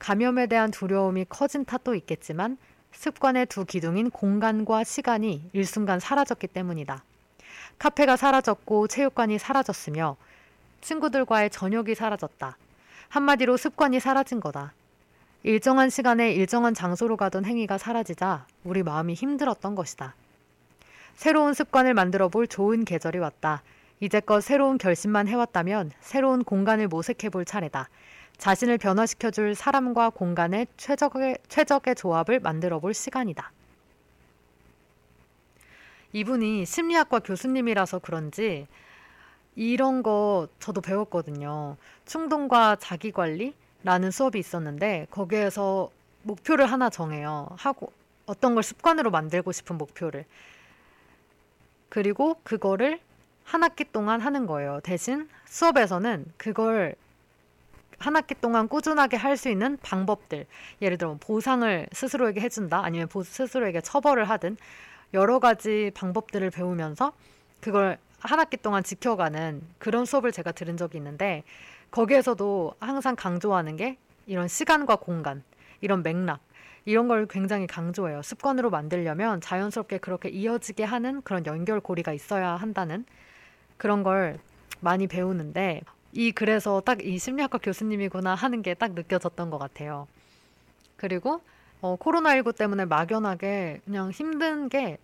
감염에 대한 두려움이 커진 탓도 있겠지만 습관의 두 기둥인 공간과 시간이 일순간 사라졌기 때문이다. 카페가 사라졌고 체육관이 사라졌으며 친구들과의 저녁이 사라졌다. 한마디로 습관이 사라진 거다. 일정한 시간에 일정한 장소로 가던 행위가 사라지자 우리 마음이 힘들었던 것이다. 새로운 습관을 만들어 볼 좋은 계절이 왔다. 이제껏 새로운 결심만 해왔다면 새로운 공간을 모색해 볼 차례다. 자신을 변화시켜 줄 사람과 공간의 최적의, 최적의 조합을 만들어 볼 시간이다. 이분이 심리학과 교수님이라서 그런지 이런 거 저도 배웠거든요. 충동과 자기 관리라는 수업이 있었는데 거기에서 목표를 하나 정해요. 하고 어떤 걸 습관으로 만들고 싶은 목표를. 그리고 그거를 한 학기 동안 하는 거예요. 대신 수업에서는 그걸 한 학기 동안 꾸준하게 할 수 있는 방법들. 예를 들어 보상을 스스로에게 해준다. 아니면 스스로에게 처벌을 하든 여러 가지 방법들을 배우면서 그걸 한 학기 동안 지켜가는 그런 수업을 제가 들은 적이 있는데 거기에서도 항상 강조하는 게 이런 시간과 공간, 이런 맥락, 이런 걸 굉장히 강조해요. 습관으로 만들려면 자연스럽게 그렇게 이어지게 하는 그런 연결고리가 있어야 한다는 그런 걸 많이 배우는데 이 그래서 딱 이 심리학과 교수님이구나 하는 게 딱 느껴졌던 것 같아요. 그리고 어, 코로나19 때문에 막연하게 그냥 힘든 게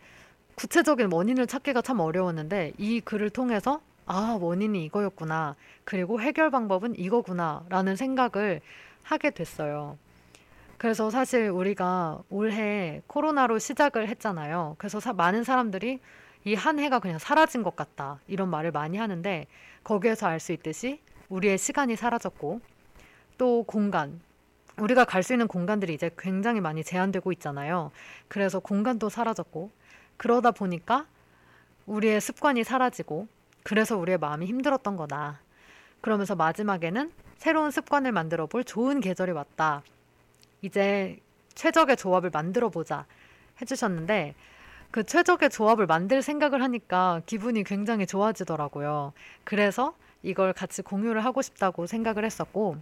구체적인 원인을 찾기가 참 어려웠는데 이 글을 통해서 아, 원인이 이거였구나. 그리고 해결 방법은 이거구나. 라는 생각을 하게 됐어요. 그래서 사실 우리가 올해 코로나로 시작을 했잖아요. 그래서 사, 많은 사람들이 이 한 해가 그냥 사라진 것 같다. 이런 말을 많이 하는데 거기에서 알 수 있듯이 우리의 시간이 사라졌고 또 공간, 우리가 갈 수 있는 공간들이 이제 굉장히 많이 제한되고 있잖아요. 그래서 공간도 사라졌고, 그러다 보니까 우리의 습관이 사라지고, 그래서 우리의 마음이 힘들었던 거다. 그러면서 마지막에는 새로운 습관을 만들어 볼 좋은 계절이 왔다. 이제 최적의 조합을 만들어 보자 해주셨는데, 그 최적의 조합을 만들 생각을 하니까 기분이 굉장히 좋아지더라고요. 그래서 이걸 같이 공유를 하고 싶다고 생각을 했었고,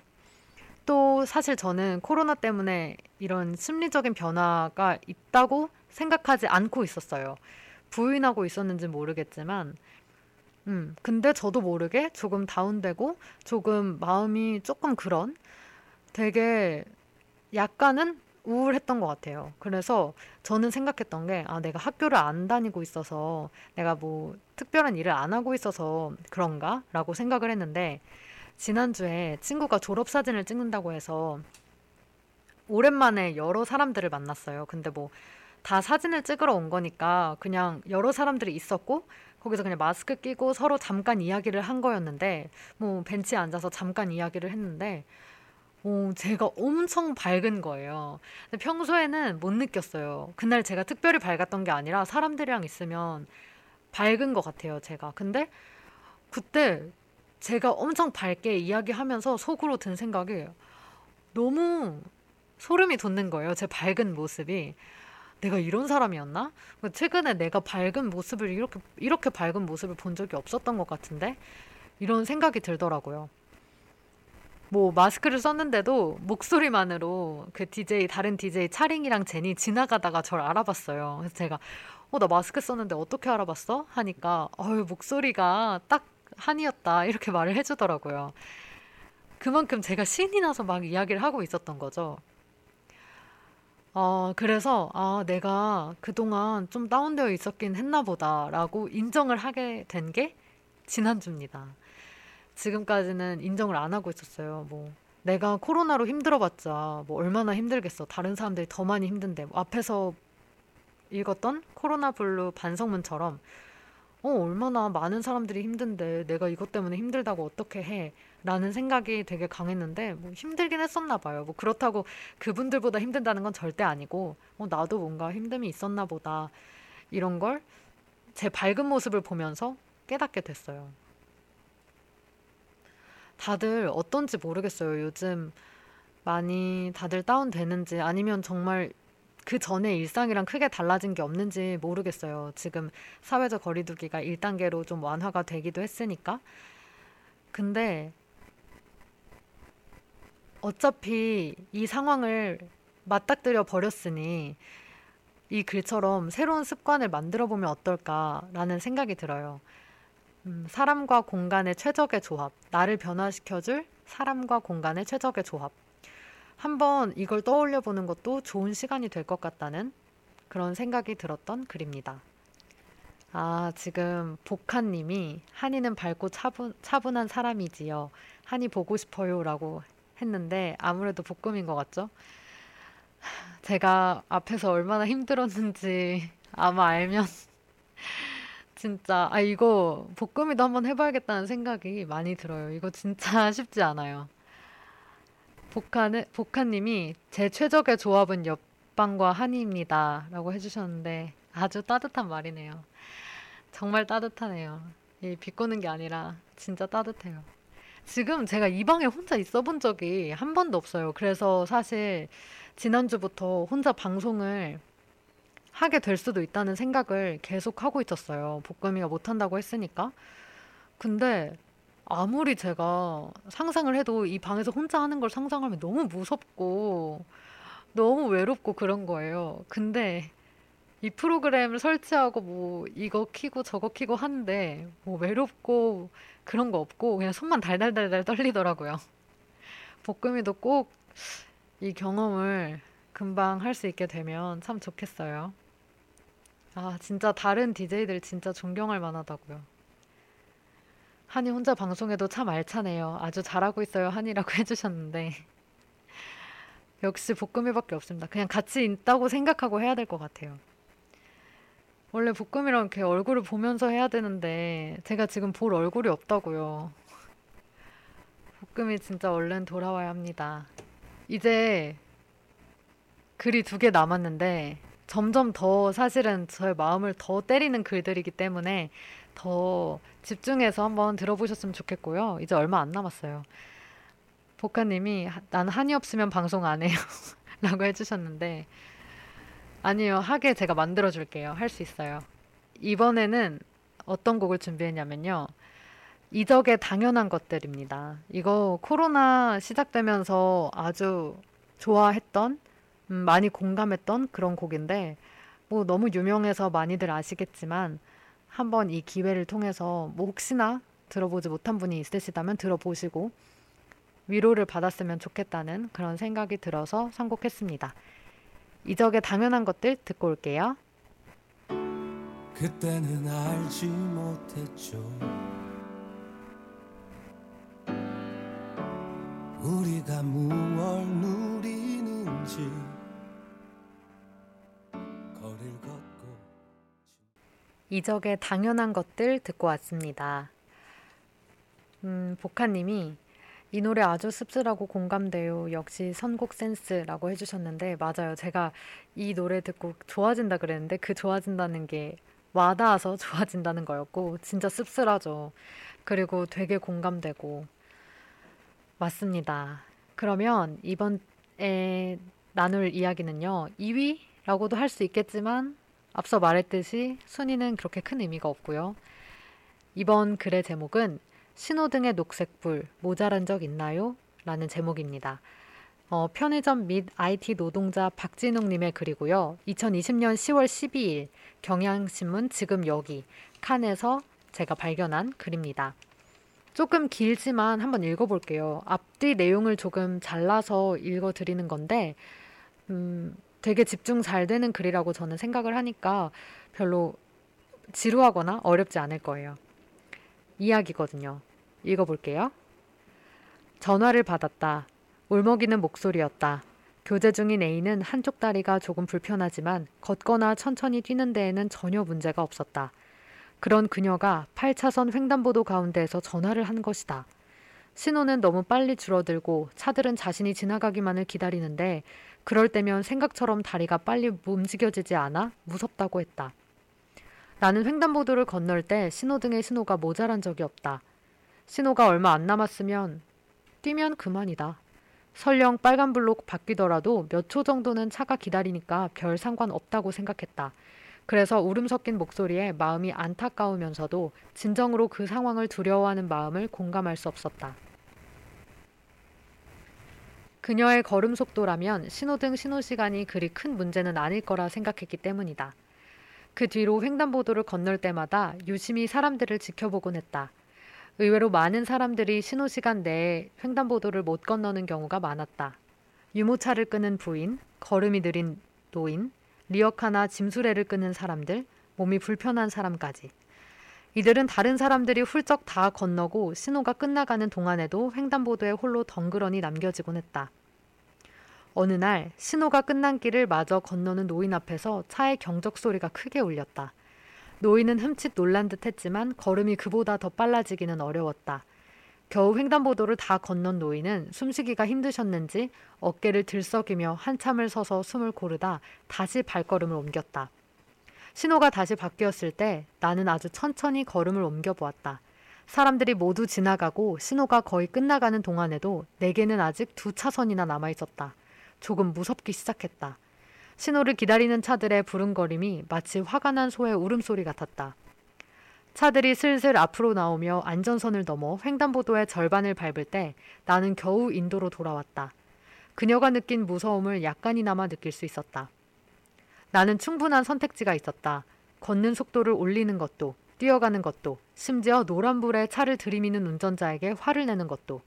또 사실 저는 코로나 때문에 이런 심리적인 변화가 있다고 생각하지 않고 있었어요. 부인하고 있었는지 모르겠지만, 음, 근데 저도 모르게 조금 다운되고 조금 마음이 조금 그런 되게 약간은 우울했던 것 같아요. 그래서 저는 생각했던 게, 아, 내가 학교를 안 다니고 있어서 내가 뭐 특별한 일을 안 하고 있어서 그런가? 라고 생각을 했는데, 지난주에 친구가 졸업사진을 찍는다고 해서 오랜만에 여러 사람들을 만났어요. 근데 뭐 다 사진을 찍으러 온 거니까 그냥 여러 사람들이 있었고 거기서 그냥 마스크 끼고 서로 잠깐 이야기를 한 거였는데 뭐 벤치에 앉아서 잠깐 이야기를 했는데 어, 제가 엄청 밝은 거예요. 근데 평소에는 못 느꼈어요. 그날 제가 특별히 밝았던 게 아니라 사람들이랑 있으면 밝은 것 같아요, 제가. 근데 그때 제가 엄청 밝게 이야기하면서 속으로 든 생각이 너무 소름이 돋는 거예요. 제 밝은 모습이. 내가 이런 사람이었나? 최근에 내가 밝은 모습을 이렇게 이렇게 밝은 모습을 본 적이 없었던 것 같은데 이런 생각이 들더라고요. 뭐 마스크를 썼는데도 목소리만으로 그 DJ 다른 DJ 차링이랑 제니 지나가다가 저를 알아봤어요. 그래서 제가 어 나 마스크 썼는데 어떻게 알아봤어? 하니까 어유 목소리가 딱 한이었다 이렇게 말을 해주더라고요. 그만큼 제가 신이 나서 막 이야기를 하고 있었던 거죠. 어, 그래서, 아, 내가 그동안 좀 다운되어 있었긴 했나 보다라고 인정을 하게 된 게 지난주입니다. 지금까지는 인정을 안 하고 있었어요. 뭐, 내가 코로나로 힘들어봤자 뭐 얼마나 힘들겠어. 다른 사람들이 더 많이 힘든데. 뭐 앞에서 읽었던 코로나 블루 반성문처럼 어, 얼마나 많은 사람들이 힘든데 내가 이것 때문에 힘들다고 어떻게 해? 라는 생각이 되게 강했는데 뭐 힘들긴 했었나 봐요. 뭐 그렇다고 그분들보다 힘들다는 건 절대 아니고 어, 나도 뭔가 힘듦이 있었나 보다 이런 걸 제 밝은 모습을 보면서 깨닫게 됐어요. 다들 어떤지 모르겠어요. 요즘 많이 다들 다운되는지 아니면 정말 그 전에 일상이랑 크게 달라진 게 없는지 모르겠어요. 지금 사회적 거리두기가 1단계로 좀 완화가 되기도 했으니까. 근데 어차피 이 상황을 맞닥뜨려 버렸으니 이 글처럼 새로운 습관을 만들어 보면 어떨까라는 생각이 들어요. 음, 사람과 공간의 최적의 조합, 나를 변화시켜줄 사람과 공간의 최적의 조합. 한번 이걸 떠올려 보는 것도 좋은 시간이 될 것 같다는 그런 생각이 들었던 글입니다. 아, 지금 복한님이 한이는 밝고 차분, 차분한 사람이지요. 한이 보고 싶어요. 라고 했는데 아무래도 복금인 것 같죠? 제가 앞에서 얼마나 힘들었는지 아마 알면 <laughs> 진짜 아 이거 복금이도 한번 해봐야겠다는 생각이 많이 들어요. 이거 진짜 <laughs> 쉽지 않아요. 복한은 복한님이 제 최적의 조합은 옆방과 한이입니다 라고 해주셨는데 아주 따뜻한 말이네요. 정말 따뜻하네요. 이 비꼬는 게 아니라 진짜 따뜻해요. 지금 제가 이 방에 혼자 있어 본 적이 한 번도 없어요. 그래서 사실 지난주부터 혼자 방송을 하게 될 수도 있다는 생각을 계속 하고 있었어요. 복금이가 못한다고 했으니까. 근데 아무리 제가 상상을 해도 이 방에서 혼자 하는 걸 상상하면 너무 무섭고 너무 외롭고 그런 거예요. 근데 이 프로그램을 설치하고 뭐 이거 키고 저거 키고 하는데 뭐 외롭고 그런 거 없고 그냥 손만 달달달달 떨리더라고요. 볶음이도 꼭 이 경험을 금방 할 수 있게 되면 참 좋겠어요. 아, 진짜 다른 DJ들 진짜 존경할 만하다고요. 한이 혼자 방송에도 참 알차네요. 아주 잘하고 있어요, 한이라고 <laughs> 해주셨는데. 역시 볶음이밖에 없습니다. 그냥 같이 있다고 생각하고 해야 될 것 같아요. 원래 볶음이랑 이렇게 얼굴을 보면서 해야 되는데 제가 지금 볼 얼굴이 없다고요. 볶음이 진짜 얼른 돌아와야 합니다. 이제 글이 두 개 남았는데 점점 더 사실은 저의 마음을 더 때리는 글들이기 때문에 더 집중해서 한번 들어보셨으면 좋겠고요. 이제 얼마 안 남았어요. 복카님이 난 한이 없으면 방송 안 해요. <laughs> 라고 해주셨는데 아니요, 하게 제가 만들어 줄게요. 할 수 있어요. 이번에는 어떤 곡을 준비했냐면요. 이적의 당연한 것들입니다. 이거 코로나 시작되면서 아주 좋아했던, 음, 많이 공감했던 그런 곡인데, 뭐 너무 유명해서 많이들 아시겠지만, 한번 이 기회를 통해서 뭐 혹시나 들어보지 못한 분이 있으시다면 들어보시고, 위로를 받았으면 좋겠다는 그런 생각이 들어서 선곡했습니다. 이적의 당연한 것들 듣고 올게요. 그때는 알지 못했죠. 우리가 무얼 누리는지 이적의 당연한 것들 듣고 왔습니다. 음, 복하님이 이 노래 아주 씁쓸하고 공감돼요. 역시 선곡 센스라고 해주셨는데, 맞아요. 제가 이 노래 듣고 좋아진다 그랬는데, 그 좋아진다는 게 와닿아서 <laughs> 좋아진다는 거였고, 진짜 씁쓸하죠. 그리고 되게 공감되고, 맞습니다. 그러면 이번에 나눌 이야기는요, 2위라고도 할 수 있겠지만, 앞서 말했듯이 순위는 그렇게 큰 의미가 없고요. 이번 글의 제목은 신호등의 녹색불 모자란 적 있나요? 라는 제목입니다. 어, 편의점 및 IT 노동자 박진웅님의 글이고요. 2020년 10월 12일 경향신문 지금 여기 칸에서 제가 발견한 글입니다. 조금 길지만 한번 읽어볼게요. 앞뒤 내용을 조금 잘라서 읽어드리는 건데, 음, 되게 집중 잘 되는 글이라고 저는 생각을 하니까 별로 지루하거나 어렵지 않을 거예요. 이야기거든요. 읽어볼게요. 전화를 받았다. 울먹이는 목소리였다. 교제 중인 A는 한쪽 다리가 조금 불편하지만 걷거나 천천히 뛰는 데에는 전혀 문제가 없었다. 그런 그녀가 8차선 횡단보도 가운데에서 전화를 한 것이다. 신호는 너무 빨리 줄어들고 차들은 자신이 지나가기만을 기다리는데 그럴 때면 생각처럼 다리가 빨리 움직여지지 않아 무섭다고 했다. 나는 횡단보도를 건널 때 신호등의 신호가 모자란 적이 없다. 신호가 얼마 안 남았으면 뛰면 그만이다. 설령 빨간불로 바뀌더라도 몇 초 정도는 차가 기다리니까 별 상관 없다고 생각했다. 그래서 울음 섞인 목소리에 마음이 안타까우면서도 진정으로 그 상황을 두려워하는 마음을 공감할 수 없었다. 그녀의 걸음 속도라면 신호등 신호 시간이 그리 큰 문제는 아닐 거라 생각했기 때문이다. 그 뒤로 횡단보도를 건널 때마다 유심히 사람들을 지켜보곤 했다. 의외로 많은 사람들이 신호 시간 내에 횡단보도를 못 건너는 경우가 많았다. 유모차를 끄는 부인, 걸음이 느린 노인, 리어카나 짐수레를 끄는 사람들, 몸이 불편한 사람까지. 이들은 다른 사람들이 훌쩍 다 건너고 신호가 끝나가는 동안에도 횡단보도에 홀로 덩그러니 남겨지곤 했다. 어느 날 신호가 끝난 길을 마저 건너는 노인 앞에서 차의 경적 소리가 크게 울렸다. 노인은 흠칫 놀란 듯 했지만 걸음이 그보다 더 빨라지기는 어려웠다. 겨우 횡단보도를 다 건넌 노인은 숨쉬기가 힘드셨는지 어깨를 들썩이며 한참을 서서 숨을 고르다 다시 발걸음을 옮겼다. 신호가 다시 바뀌었을 때 나는 아주 천천히 걸음을 옮겨보았다. 사람들이 모두 지나가고 신호가 거의 끝나가는 동안에도 내게는 아직 두 차선이나 남아 있었다. 조금 무섭기 시작했다. 신호를 기다리는 차들의 부릉거림이 마치 화가 난 소의 울음소리 같았다. 차들이 슬슬 앞으로 나오며 안전선을 넘어 횡단보도의 절반을 밟을 때 나는 겨우 인도로 돌아왔다. 그녀가 느낀 무서움을 약간이나마 느낄 수 있었다. 나는 충분한 선택지가 있었다. 걷는 속도를 올리는 것도, 뛰어가는 것도, 심지어 노란불에 차를 들이미는 운전자에게 화를 내는 것도.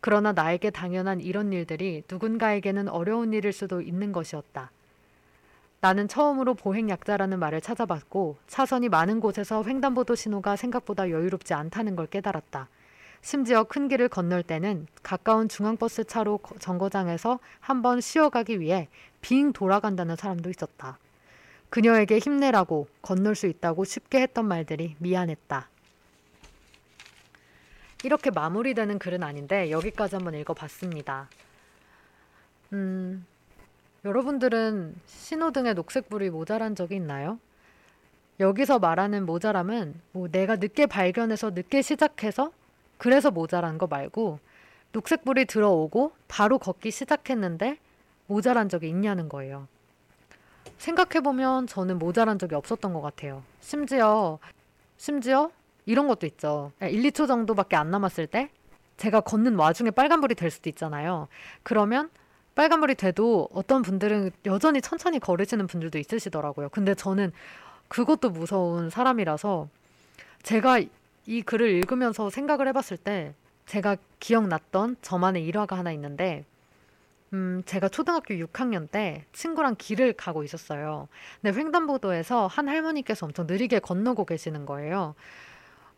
그러나 나에게 당연한 이런 일들이 누군가에게는 어려운 일일 수도 있는 것이었다. 나는 처음으로 보행약자라는 말을 찾아봤고 차선이 많은 곳에서 횡단보도 신호가 생각보다 여유롭지 않다는 걸 깨달았다. 심지어 큰 길을 건널 때는 가까운 중앙버스 차로 정거장에서 한번 쉬어가기 위해 빙 돌아간다는 사람도 있었다. 그녀에게 힘내라고 건널 수 있다고 쉽게 했던 말들이 미안했다. 이렇게 마무리되는 글은 아닌데 여기까지 한번 읽어봤습니다. 음, 여러분들은 신호등에 녹색불이 모자란 적이 있나요? 여기서 말하는 모자람은 뭐 내가 늦게 발견해서 늦게 시작해서 그래서 모자란 거 말고 녹색불이 들어오고 바로 걷기 시작했는데 모자란 적이 있냐는 거예요. 생각해보면 저는 모자란 적이 없었던 것 같아요. 심지어, 심지어 이런 것도 있죠. 1, 2초 정도밖에 안 남았을 때 제가 걷는 와중에 빨간불이 될 수도 있잖아요. 그러면 빨간불이 돼도 어떤 분들은 여전히 천천히 걸으시는 분들도 있으시더라고요. 근데 저는 그것도 무서운 사람이라서 제가 이 글을 읽으면서 생각을 해봤을 때 제가 기억났던 저만의 일화가 하나 있는데 음, 제가 초등학교 6학년 때 친구랑 길을 가고 있었어요. 근데 횡단보도에서 한 할머니께서 엄청 느리게 건너고 계시는 거예요.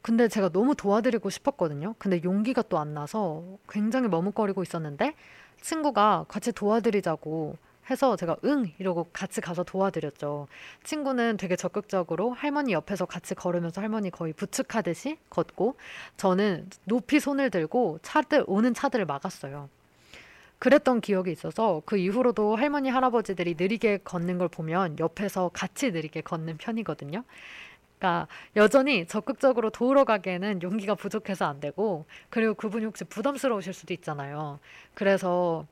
근데 제가 너무 도와드리고 싶었거든요. 근데 용기가 또 안 나서 굉장히 머뭇거리고 있었는데 친구가 같이 도와드리자고 해서 제가 응 이러고 같이 가서 도와드렸죠. 친구는 되게 적극적으로 할머니 옆에서 같이 걸으면서 할머니 거의 부축하듯이 걷고 저는 높이 손을 들고 차들 오는 차들을 막았어요. 그랬던 기억이 있어서 그 이후로도 할머니 할아버지들이 느리게 걷는 걸 보면 옆에서 같이 느리게 걷는 편이거든요. 그러니까 여전히 적극적으로 도우러 가기에는 용기가 부족해서 안 되고 그리고 그분이 혹시 부담스러우실 수도 있잖아요. 그래서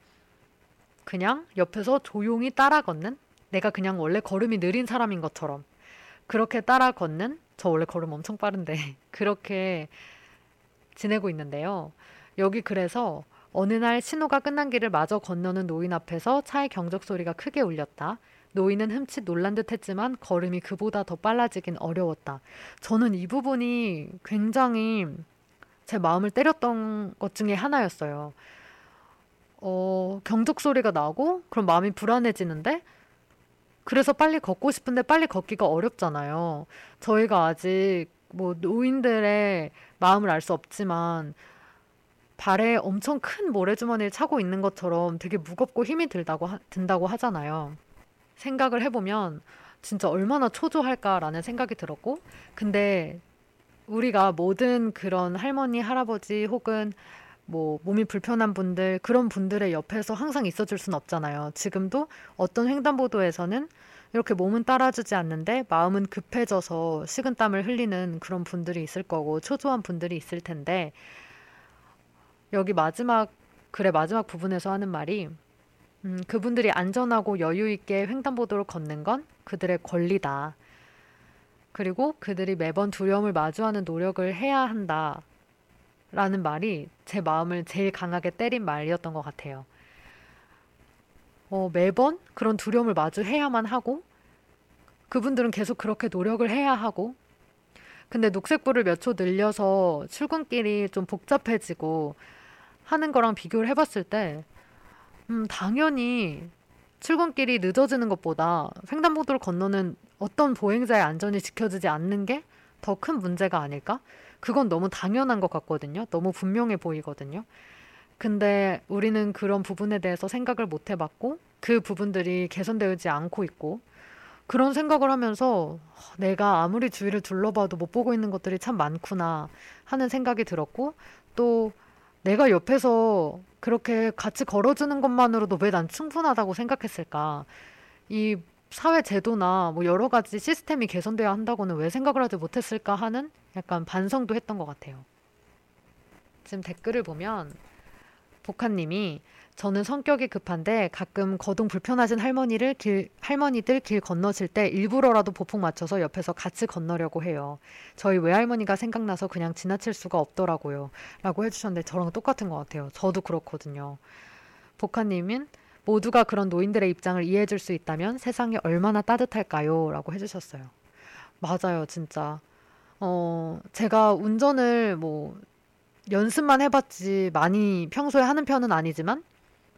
그냥 옆에서 조용히 따라 걷는 내가 그냥 원래 걸음이 느린 사람인 것처럼 그렇게 따라 걷는 저 원래 걸음 엄청 빠른데 <laughs> 그렇게 지내고 있는데요. 여기 그래서 어느 날 신호가 끝난 길을 마저 건너는 노인 앞에서 차의 경적 소리가 크게 울렸다. 노인은 흠칫 놀란 듯 했지만 걸음이 그보다 더 빨라지긴 어려웠다. 저는 이 부분이 굉장히 제 마음을 때렸던 것 중에 하나였어요. 어, 경적 소리가 나고 그럼 마음이 불안해지는데 그래서 빨리 걷고 싶은데 빨리 걷기가 어렵잖아요. 저희가 아직 뭐 노인들의 마음을 알 수 없지만 발에 엄청 큰 모래주머니를 차고 있는 것처럼 되게 무겁고 힘이 들다고 하, 든다고 하잖아요. 생각을 해보면 진짜 얼마나 초조할까라는 생각이 들었고, 근데 우리가 모든 그런 할머니, 할아버지 혹은 뭐 몸이 불편한 분들, 그런 분들의 옆에서 항상 있어줄 순 없잖아요. 지금도 어떤 횡단보도에서는 이렇게 몸은 따라주지 않는데 마음은 급해져서 식은땀을 흘리는 그런 분들이 있을 거고 초조한 분들이 있을 텐데 여기 마지막 글의 마지막 부분에서 하는 말이 음, 그분들이 안전하고 여유 있게 횡단보도를 걷는 건 그들의 권리다. 그리고 그들이 매번 두려움을 마주하는 노력을 해야 한다. 라는 말이 제 마음을 제일 강하게 때린 말이었던 것 같아요. 어, 매번 그런 두려움을 마주해야만 하고, 그분들은 계속 그렇게 노력을 해야 하고, 근데 녹색불을 몇 초 늘려서 출근길이 좀 복잡해지고, 하는 거랑 비교를 해봤을 때, 음, 당연히 출근길이 늦어지는 것보다 횡단보도를 건너는 어떤 보행자의 안전이 지켜지지 않는 게 더 큰 문제가 아닐까? 그건 너무 당연한 것 같거든요. 너무 분명해 보이거든요. 근데 우리는 그런 부분에 대해서 생각을 못 해봤고, 그 부분들이 개선되지 않고 있고, 그런 생각을 하면서 내가 아무리 주위를 둘러봐도 못 보고 있는 것들이 참 많구나 하는 생각이 들었고, 또 내가 옆에서 그렇게 같이 걸어주는 것만으로도 왜 난 충분하다고 생각했을까? 이 사회 제도나 뭐 여러 가지 시스템이 개선돼야 한다고는 왜 생각을 하지 못했을까 하는 약간 반성도 했던 것 같아요. 지금 댓글을 보면 복한님이 저는 성격이 급한데 가끔 거동 불편하신 할머니를 길, 할머니들 길 건너실 때 일부러라도 보폭 맞춰서 옆에서 같이 건너려고 해요. 저희 외할머니가 생각나서 그냥 지나칠 수가 없더라고요. 라고 해주셨는데 저랑 똑같은 것 같아요. 저도 그렇거든요. 복화님은 모두가 그런 노인들의 입장을 이해해줄 수 있다면 세상이 얼마나 따뜻할까요? 라고 해주셨어요. 맞아요, 진짜. 어, 제가 운전을 뭐 연습만 해봤지 많이 평소에 하는 편은 아니지만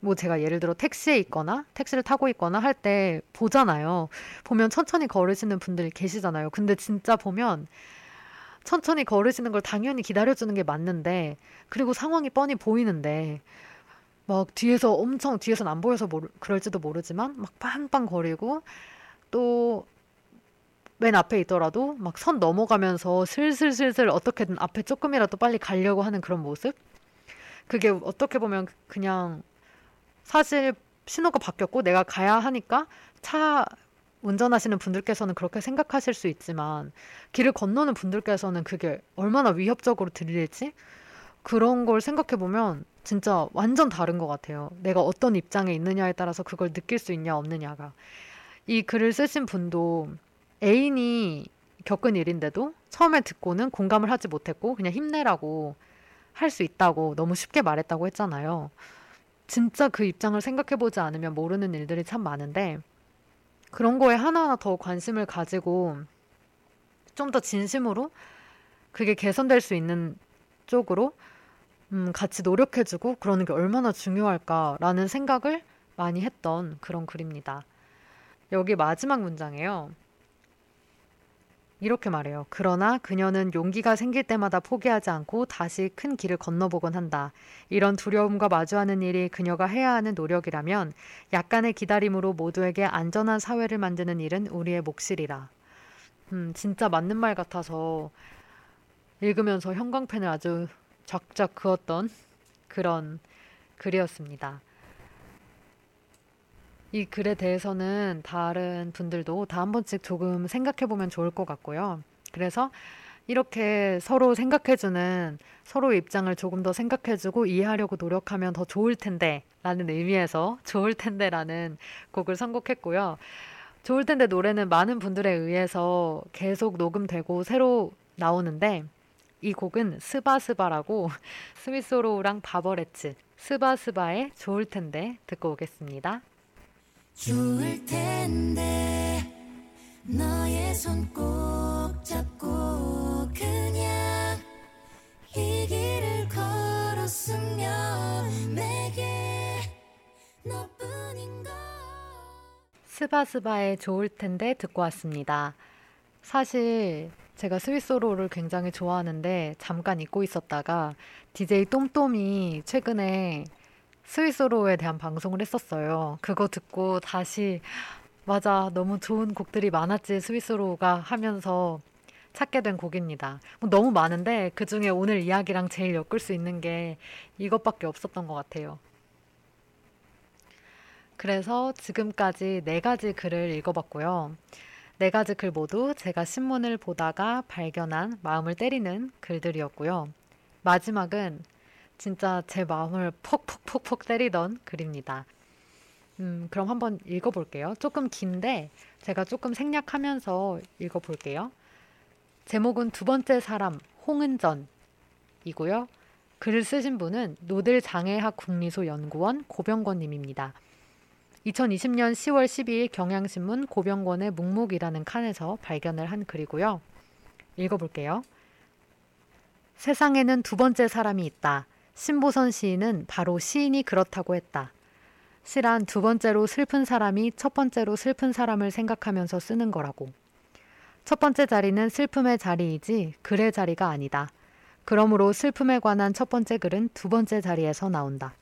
뭐 제가 예를 들어 택시에 있거나 택시를 타고 있거나 할 때 보잖아요. 보면 천천히 걸으시는 분들 계시잖아요. 근데 진짜 보면 천천히 걸으시는 걸 당연히 기다려주는 게 맞는데 그리고 상황이 뻔히 보이는데 막 뒤에서 엄청 뒤에선 안 보여서 모르, 그럴지도 모르지만 막 빵빵 거리고 또 맨 앞에 있더라도 막 선 넘어가면서 슬슬슬슬 어떻게든 앞에 조금이라도 빨리 가려고 하는 그런 모습 그게 어떻게 보면 그냥 사실 신호가 바뀌었고 내가 가야 하니까 차 운전하시는 분들께서는 그렇게 생각하실 수 있지만 길을 건너는 분들께서는 그게 얼마나 위협적으로 들릴지 그런 걸 생각해 보면 진짜 완전 다른 것 같아요. 내가 어떤 입장에 있느냐에 따라서 그걸 느낄 수 있냐 없느냐가 이 글을 쓰신 분도 애인이 겪은 일인데도 처음에 듣고는 공감을 하지 못했고 그냥 힘내라고 할 수 있다고 너무 쉽게 말했다고 했잖아요. 진짜 그 입장을 생각해보지 않으면 모르는 일들이 참 많은데 그런 거에 하나하나 더 관심을 가지고 좀 더 진심으로 그게 개선될 수 있는 쪽으로 음, 같이 노력해주고 그러는 게 얼마나 중요할까라는 생각을 많이 했던 그런 글입니다. 여기 마지막 문장이에요. 이렇게 말해요. 그러나 그녀는 용기가 생길 때마다 포기하지 않고 다시 큰 길을 건너보곤 한다. 이런 두려움과 마주하는 일이 그녀가 해야 하는 노력이라면 약간의 기다림으로 모두에게 안전한 사회를 만드는 일은 우리의 몫이리라. 음, 진짜 맞는 말 같아서 읽으면서 형광펜을 아주 쫙쫙 그었던 그런 글이었습니다. 이 글에 대해서는 다른 분들도 다 한 번씩 조금 생각해 보면 좋을 것 같고요. 그래서 이렇게 서로 생각해주는 서로의 입장을 조금 더 생각해주고 이해하려고 노력하면 더 좋을 텐데 라는 의미에서 좋을 텐데 라는 곡을 선곡했고요. 좋을 텐데 노래는 많은 분들에 의해서 계속 녹음되고 새로 나오는데 이 곡은 스바스바라고 <laughs> 스미소로우랑 바버레츠 스바스바의 좋을 텐데 듣고 오겠습니다. 좋을 텐데 너의 손 꼭 잡고 그냥 이 길을 걸었으면 내게 너뿐인 걸 스바스바의 좋을 텐데 듣고 왔습니다. 사실 제가 스위스로를 굉장히 좋아하는데 잠깐 잊고 있었다가 DJ 똠똠이 최근에 스위스로에 대한 방송을 했었어요. 그거 듣고 다시 맞아 너무 좋은 곡들이 많았지 스위스로가 하면서 찾게 된 곡입니다. 뭐 너무 많은데 그 중에 오늘 이야기랑 제일 엮을 수 있는 게 이것밖에 없었던 것 같아요. 그래서 지금까지 네 가지 글을 읽어봤고요. 네 가지 글 모두 제가 신문을 보다가 발견한 마음을 때리는 글들이었고요. 마지막은 진짜 제 마음을 퍽퍽퍽퍽 때리던 글입니다. 음, 그럼 한번 읽어볼게요. 조금 긴데 제가 조금 생략하면서 읽어볼게요. 제목은 두 번째 사람 홍은전이고요. 글을 쓰신 분은 노들장애학 국리소 연구원 고병권님입니다. 2020년 10월 12일 경향신문 고병권의 묵묵이라는 칸에서 발견을 한 글이고요. 읽어볼게요. 세상에는 두 번째 사람이 있다. 신보선 시인은 바로 시인이 그렇다고 했다. 시란 두 번째로 슬픈 사람이 첫 번째로 슬픈 사람을 생각하면서 쓰는 거라고. 첫 번째 자리는 슬픔의 자리이지 글의 자리가 아니다. 그러므로 슬픔에 관한 첫 번째 글은 두 번째 자리에서 나온다.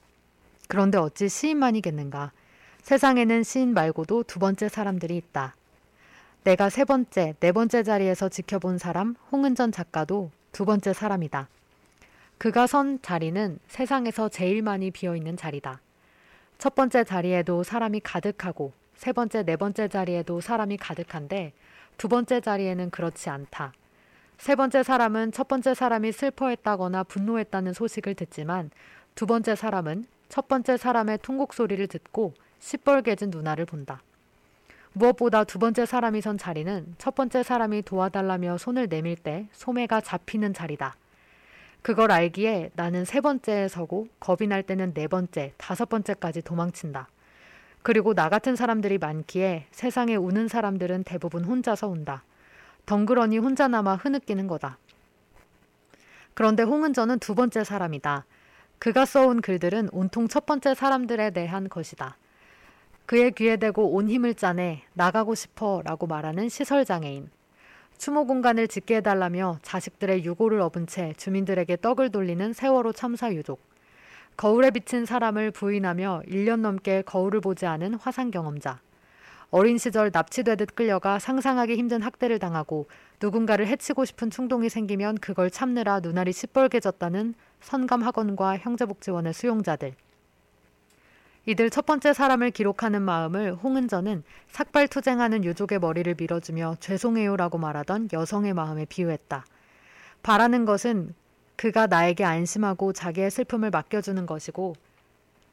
그런데 어찌 시인만이겠는가? 세상에는 시인 말고도 두 번째 사람들이 있다. 내가 세 번째, 네 번째 자리에서 지켜본 사람 홍은전 작가도 두 번째 사람이다. 그가 선 자리는 세상에서 제일 많이 비어 있는 자리다. 첫 번째 자리에도 사람이 가득하고 세 번째, 네 번째 자리에도 사람이 가득한데 두 번째 자리에는 그렇지 않다. 세 번째 사람은 첫 번째 사람이 슬퍼했다거나 분노했다는 소식을 듣지만 두 번째 사람은 첫 번째 사람의 통곡 소리를 듣고 시뻘개진 누나를 본다. 무엇보다 두 번째 사람이 선 자리는 첫 번째 사람이 도와달라며 손을 내밀 때 소매가 잡히는 자리다. 그걸 알기에 나는 세 번째에 서고 겁이 날 때는 네 번째, 다섯 번째까지 도망친다. 그리고 나 같은 사람들이 많기에 세상에 우는 사람들은 대부분 혼자서 운다. 덩그러니 혼자 남아 흐느끼는 거다. 그런데 홍은전은 두 번째 사람이다. 그가 써온 글들은 온통 첫 번째 사람들에 대한 것이다. 그의 귀에 대고 온 힘을 짜내 나가고 싶어 라고 말하는 시설장애인. 추모 공간을 짓게 해달라며 자식들의 유고를 업은 채 주민들에게 떡을 돌리는 세월호 참사 유족. 거울에 비친 사람을 부인하며 1년 넘게 거울을 보지 않은 화상 경험자. 어린 시절 납치되듯 끌려가 상상하기 힘든 학대를 당하고 누군가를 해치고 싶은 충동이 생기면 그걸 참느라 눈알이 시뻘개졌다는 선감학원과 형제복지원의 수용자들. 이들 첫 번째 사람을 기록하는 마음을 홍은전은 삭발투쟁하는 유족의 머리를 밀어주며 죄송해요라고 말하던 여성의 마음에 비유했다. 바라는 것은 그가 나에게 안심하고 자기의 슬픔을 맡겨주는 것이고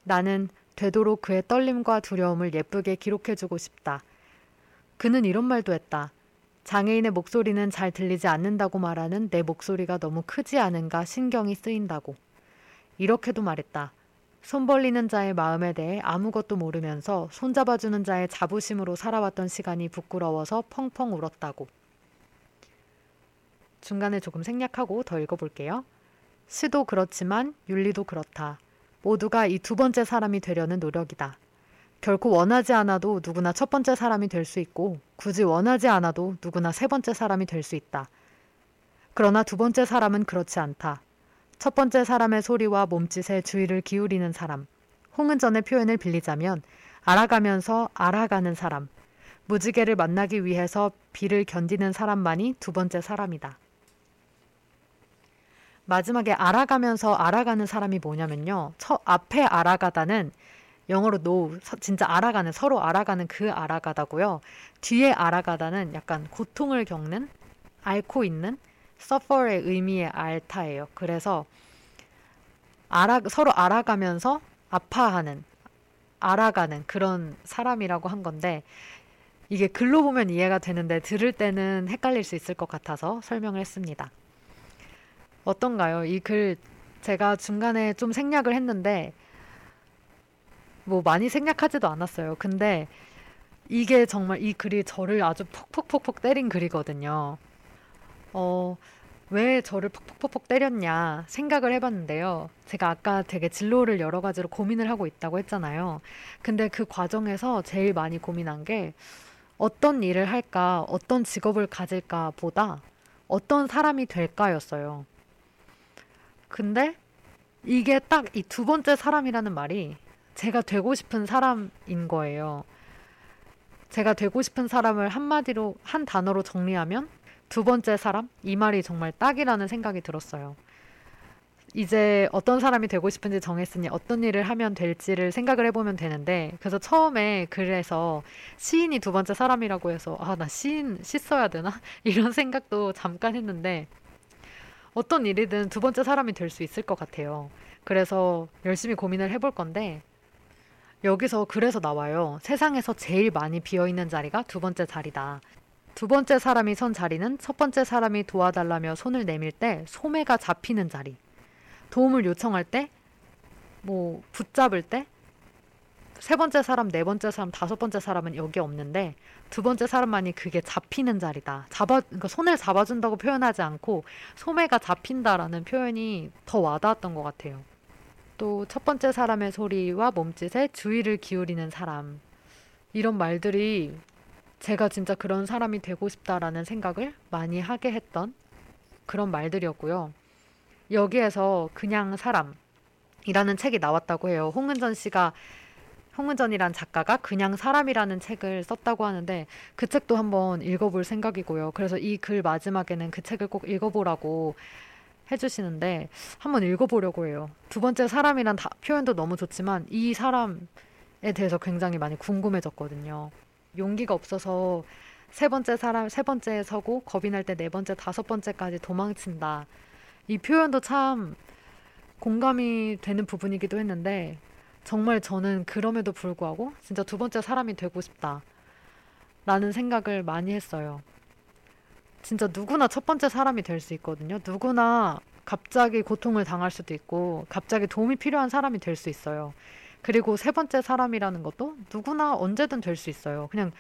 나는 되도록 그의 떨림과 두려움을 예쁘게 기록해주고 싶다. 그는 이런 말도 했다. 장애인의 목소리는 잘 들리지 않는다고 말하는 내 목소리가 너무 크지 않은가 신경이 쓰인다고. 이렇게도 말했다. 손 벌리는 자의 마음에 대해 아무것도 모르면서 손잡아주는 자의 자부심으로 살아왔던 시간이 부끄러워서 펑펑 울었다고. 중간에 조금 생략하고 더 읽어볼게요. 시도 그렇지만 윤리도 그렇다. 모두가 이 두 번째 사람이 되려는 노력이다. 결코 원하지 않아도 누구나 첫 번째 사람이 될 수 있고 굳이 원하지 않아도 누구나 세 번째 사람이 될 수 있다. 그러나 두 번째 사람은 그렇지 않다. 첫 번째 사람의 소리와 몸짓에 주의를 기울이는 사람. 홍은전의 표현을 빌리자면 알아가면서 알아가는 사람. 무지개를 만나기 위해서 비를 견디는 사람만이 두 번째 사람이다. 마지막에 알아가면서 알아가는 사람이 뭐냐면요. 첫 앞에 알아가다는 영어로 know, 진짜 알아가는, 서로 알아가는 그 알아가다고요. 뒤에 알아가다는 약간 고통을 겪는, 앓고 있는 suffer의 의미의 알타예요. 그래서 알아, 서로 알아가면서 아파하는, 알아가는 그런 사람이라고 한 건데, 이게 글로 보면 이해가 되는데 들을 때는 헷갈릴 수 있을 것 같아서 설명을 했습니다. 어떤가요? 이 글 제가 중간에 좀 생략을 했는데 뭐 많이 생략하지도 않았어요. 근데 이게 정말 이 글이 저를 아주 퍽퍽퍽퍽 때린 글이거든요. 어, 왜 저를 퍽퍽퍽퍽 때렸냐 생각을 해봤는데요. 제가 아까 되게 진로를 여러 가지로 고민을 하고 있다고 했잖아요. 근데 그 과정에서 제일 많이 고민한 게 어떤 일을 할까, 어떤 직업을 가질까 보다 어떤 사람이 될까였어요. 근데 이게 딱 이 두 번째 사람이라는 말이 제가 되고 싶은 사람인 거예요. 제가 되고 싶은 사람을 한마디로, 한 단어로 정리하면 두 번째 사람? 이 말이 정말 딱이라는 생각이 들었어요. 이제 어떤 사람이 되고 싶은지 정했으니 어떤 일을 하면 될지를 생각을 해보면 되는데, 그래서 처음에 글에서 시인이 두 번째 사람이라고 해서, 아, 나 시인, 시 써야 되나? <laughs> 이런 생각도 잠깐 했는데, 어떤 일이든 두 번째 사람이 될 수 있을 것 같아요. 그래서 열심히 고민을 해볼 건데, 여기서 그래서 나와요. 세상에서 제일 많이 비어 있는 자리가 두 번째 자리다. 두 번째 사람이 선 자리는 첫 번째 사람이 도와달라며 손을 내밀 때 소매가 잡히는 자리. 도움을 요청할 때, 뭐, 붙잡을 때, 세 번째 사람, 네 번째 사람, 다섯 번째 사람은 여기 없는데, 두 번째 사람만이 그게 잡히는 자리다. 잡아, 그러니까 손을 잡아준다고 표현하지 않고, 소매가 잡힌다라는 표현이 더 와닿았던 것 같아요. 또 첫 번째 사람의 소리와 몸짓에 주의를 기울이는 사람. 이런 말들이 제가 진짜 그런 사람이 되고 싶다라는 생각을 많이 하게 했던 그런 말들이었고요. 여기에서 그냥 사람이라는 책이 나왔다고 해요. 홍은전 씨가 홍은전이란 작가가 그냥 사람이라는 책을 썼다고 하는데 그 책도 한번 읽어볼 생각이고요. 그래서 이 글 마지막에는 그 책을 꼭 읽어보라고 해주시는데 한번 읽어보려고 해요. 두 번째 사람이란 다, 표현도 너무 좋지만 이 사람에 대해서 굉장히 많이 궁금해졌거든요. 용기가 없어서 세 번째 사람, 세 번째에 서고 겁이 날 때 네 번째, 다섯 번째까지 도망친다. 이 표현도 참 공감이 되는 부분이기도 했는데 정말 저는 그럼에도 불구하고 진짜 두 번째 사람이 되고 싶다. 라는 생각을 많이 했어요. 진짜 누구나 첫 번째 사람이 될 수 있거든요. 누구나 갑자기 고통을 당할 수도 있고 갑자기 도움이 필요한 사람이 될 수 있어요. 그리고 세 번째 사람이라는 것도 누구나 언제든 될 수 있어요. 그냥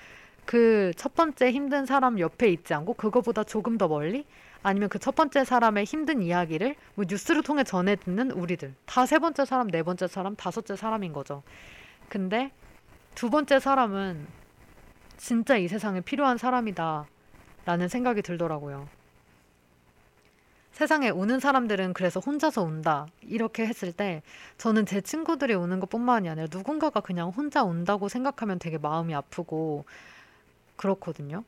그 첫 번째 힘든 사람 옆에 있지 않고 그거보다 조금 더 멀리 아니면 그 첫 번째 사람의 힘든 이야기를 뭐 뉴스를 통해 전해 듣는 우리들 다 세 번째 사람, 네 번째 사람, 다섯째 사람인 거죠. 근데 두 번째 사람은 진짜 이 세상에 필요한 사람이다 라는 생각이 들더라고요. 세상에 우는 사람들은 그래서 혼자서 운다. 이렇게 했을 때 저는 제 친구들이 우는 것 뿐만이 아니라 누군가가 그냥 혼자 운다고 생각하면 되게 마음이 아프고 그렇거든요.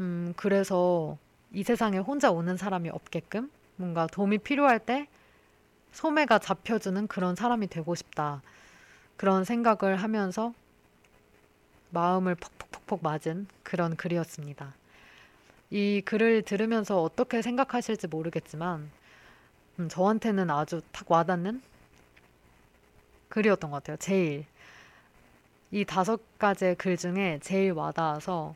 음, 그래서 이 세상에 혼자 오는 사람이 없게끔 뭔가 도움이 필요할 때 소매가 잡혀주는 그런 사람이 되고 싶다. 그런 생각을 하면서 마음을 퍽퍽퍽퍽 맞은 그런 글이었습니다. 이 글을 들으면서 어떻게 생각하실지 모르겠지만, 음, 저한테는 아주 탁 와닿는 글이었던 것 같아요. 제일. 이 다섯 가지의 글 중에 제일 와닿아서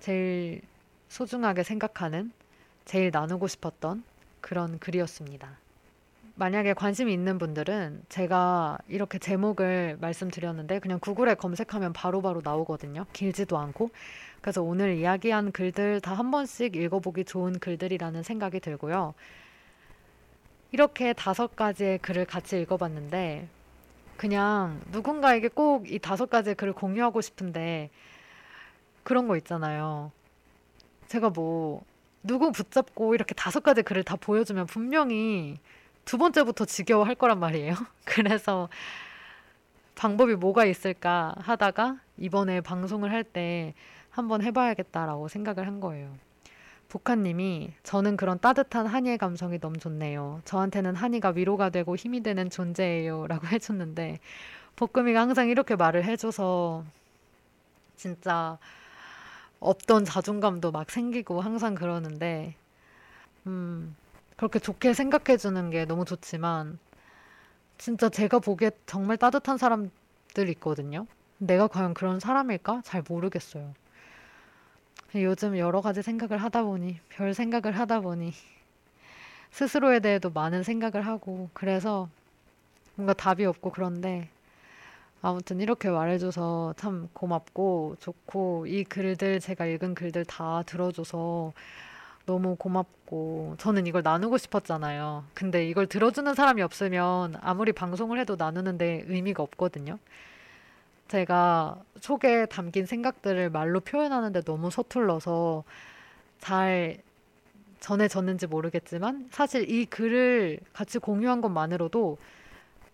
제일 소중하게 생각하는 제일 나누고 싶었던 그런 글이었습니다. 만약에 관심이 있는 분들은 제가 이렇게 제목을 말씀드렸는데 그냥 구글에 검색하면 바로바로 바로 나오거든요. 길지도 않고. 그래서 오늘 이야기한 글들 다 한 번씩 읽어보기 좋은 글들이라는 생각이 들고요. 이렇게 다섯 가지의 글을 같이 읽어봤는데 그냥 누군가에게 꼭 이 다섯 가지 글을 공유하고 싶은데 그런 거 있잖아요. 제가 뭐 누구 붙잡고 이렇게 다섯 가지 글을 다 보여주면 분명히 두 번째부터 지겨워 할 거란 말이에요. <laughs> 그래서 방법이 뭐가 있을까 하다가 이번에 방송을 할 때 한번 해봐야겠다라고 생각을 한 거예요. 북한님이 저는 그런 따뜻한 한이의 감성이 너무 좋네요. 저한테는 한이가 위로가 되고 힘이 되는 존재예요. 라고 <laughs> 해줬는데 볶음이가 항상 이렇게 말을 해줘서 진짜 없던 자존감도 막 생기고 항상 그러는데 음 그렇게 좋게 생각해 주는 게 너무 좋지만 진짜 제가 보기에 정말 따뜻한 사람들 있거든요. 내가 과연 그런 사람일까? 잘 모르겠어요. 요즘 여러 가지 생각을 하다 보니, 별 생각을 하다 보니, 스스로에 대해도 많은 생각을 하고, 그래서 뭔가 답이 없고 그런데, 아무튼 이렇게 말해줘서 참 고맙고 좋고, 이 글들, 제가 읽은 글들 다 들어줘서 너무 고맙고, 저는 이걸 나누고 싶었잖아요. 근데 이걸 들어주는 사람이 없으면 아무리 방송을 해도 나누는데 의미가 없거든요. 제가 속에 담긴 생각들을 말로 표현하는데 너무 서툴러서 잘 전해졌는지 모르겠지만 사실 이 글을 같이 공유한 것만으로도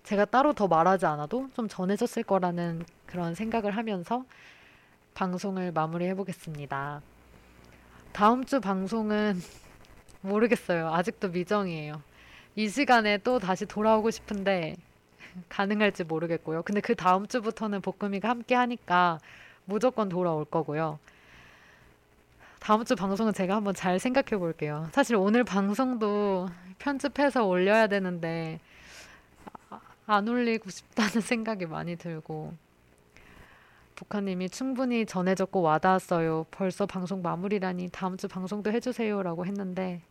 제가 따로 더 말하지 않아도 좀 전해졌을 거라는 그런 생각을 하면서 방송을 마무리해 보겠습니다. 다음 주 방송은 <laughs> 모르겠어요. 아직도 미정이에요. 이 시간에 또 다시 돌아오고 싶은데 <laughs> 가능할지 모르겠고요. 근데 그 다음 주부터는 볶음이가 함께 하니까 무조건 돌아올 거고요. 다음 주 방송은 제가 한번 잘 생각해 볼게요. 사실 오늘 방송도 편집해서 올려야 되는데 아, 안 올리고 싶다는 <laughs> 생각이 많이 들고 북한님이 충분히 전해졌고 와닿았어요. 벌써 방송 마무리라니 다음 주 방송도 해주세요라고 했는데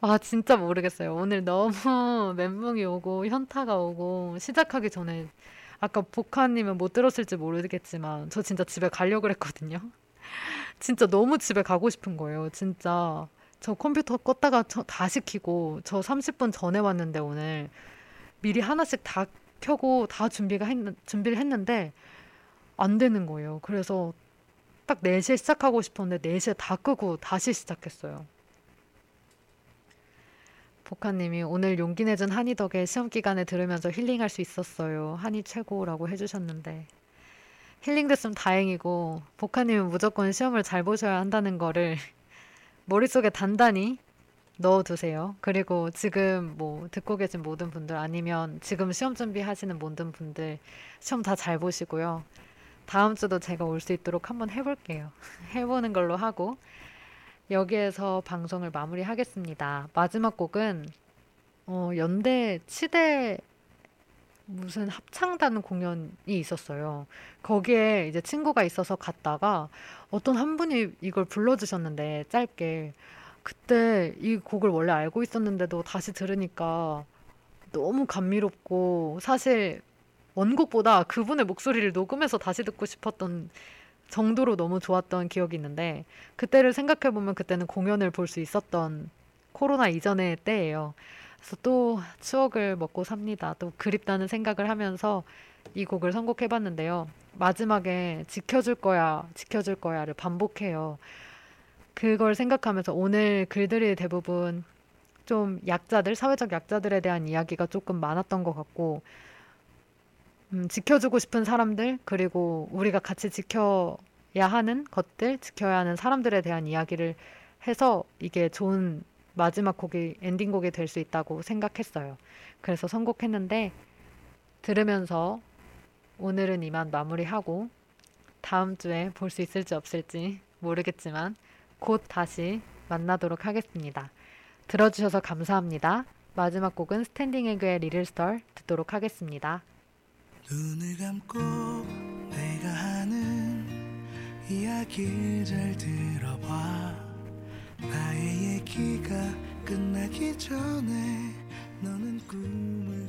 아, 진짜 모르겠어요. 오늘 너무 <laughs> 멘붕이 오고 현타가 오고 시작하기 전에 아까 복화님은 못 들었을지 모르겠지만 저 진짜 집에 가려고 그랬거든요. <laughs> 진짜 너무 집에 가고 싶은 거예요. 진짜 저 컴퓨터 껐다가 저 다시 켜고 저 30분 전에 왔는데 오늘 미리 하나씩 다 켜고 다 준비가 했, 준비를 했는데 안 되는 거예요. 그래서 딱 4시에 시작하고 싶었는데 4시에 다 끄고 다시 시작했어요. 복화님이 오늘 용기 내준 한이 덕에 시험 기간에 들으면서 힐링할 수 있었어요. 한이 최고라고 해주셨는데 힐링됐으면 다행이고 복화님은 무조건 시험을 잘 보셔야 한다는 거를 <laughs> 머릿속에 단단히 넣어두세요. 그리고 지금 뭐 듣고 계신 모든 분들 아니면 지금 시험 준비하시는 모든 분들 시험 다 잘 보시고요. 다음 주도 제가 올 수 있도록 한번 해볼게요. <laughs> 해보는 걸로 하고 여기에서 방송을 마무리하겠습니다. 마지막 곡은 어, 연대 치대 무슨 합창단 공연이 있었어요. 거기에 이제 친구가 있어서 갔다가 어떤 한 분이 이걸 불러주셨는데 짧게 그때 이 곡을 원래 알고 있었는데도 다시 들으니까 너무 감미롭고 사실 원곡보다 그분의 목소리를 녹음해서 다시 듣고 싶었던 정도로 너무 좋았던 기억이 있는데 그때를 생각해 보면 그때는 공연을 볼 수 있었던 코로나 이전의 때예요. 그래서 또 추억을 먹고 삽니다. 또 그립다는 생각을 하면서 이 곡을 선곡해 봤는데요. 마지막에 지켜줄 거야, 지켜줄 거야를 반복해요. 그걸 생각하면서 오늘 글들이 대부분 좀 약자들, 사회적 약자들에 대한 이야기가 조금 많았던 것 같고, 음, 지켜주고 싶은 사람들, 그리고 우리가 같이 지켜야 하는 것들, 지켜야 하는 사람들에 대한 이야기를 해서 이게 좋은 마지막 곡이 엔딩곡이 될 수 있다고 생각했어요. 그래서 선곡했는데 들으면서 오늘은 이만 마무리하고 다음 주에 볼 수 있을지 없을지 모르겠지만 곧 다시 만나도록 하겠습니다. 들어주셔서 감사합니다. 마지막 곡은 Standing Egg의 Little Star 듣도록 하겠습니다. 눈을 감고 내가 하는 이야기를 잘 들어봐. 나의 얘기가 끝나기 전에 너는 꿈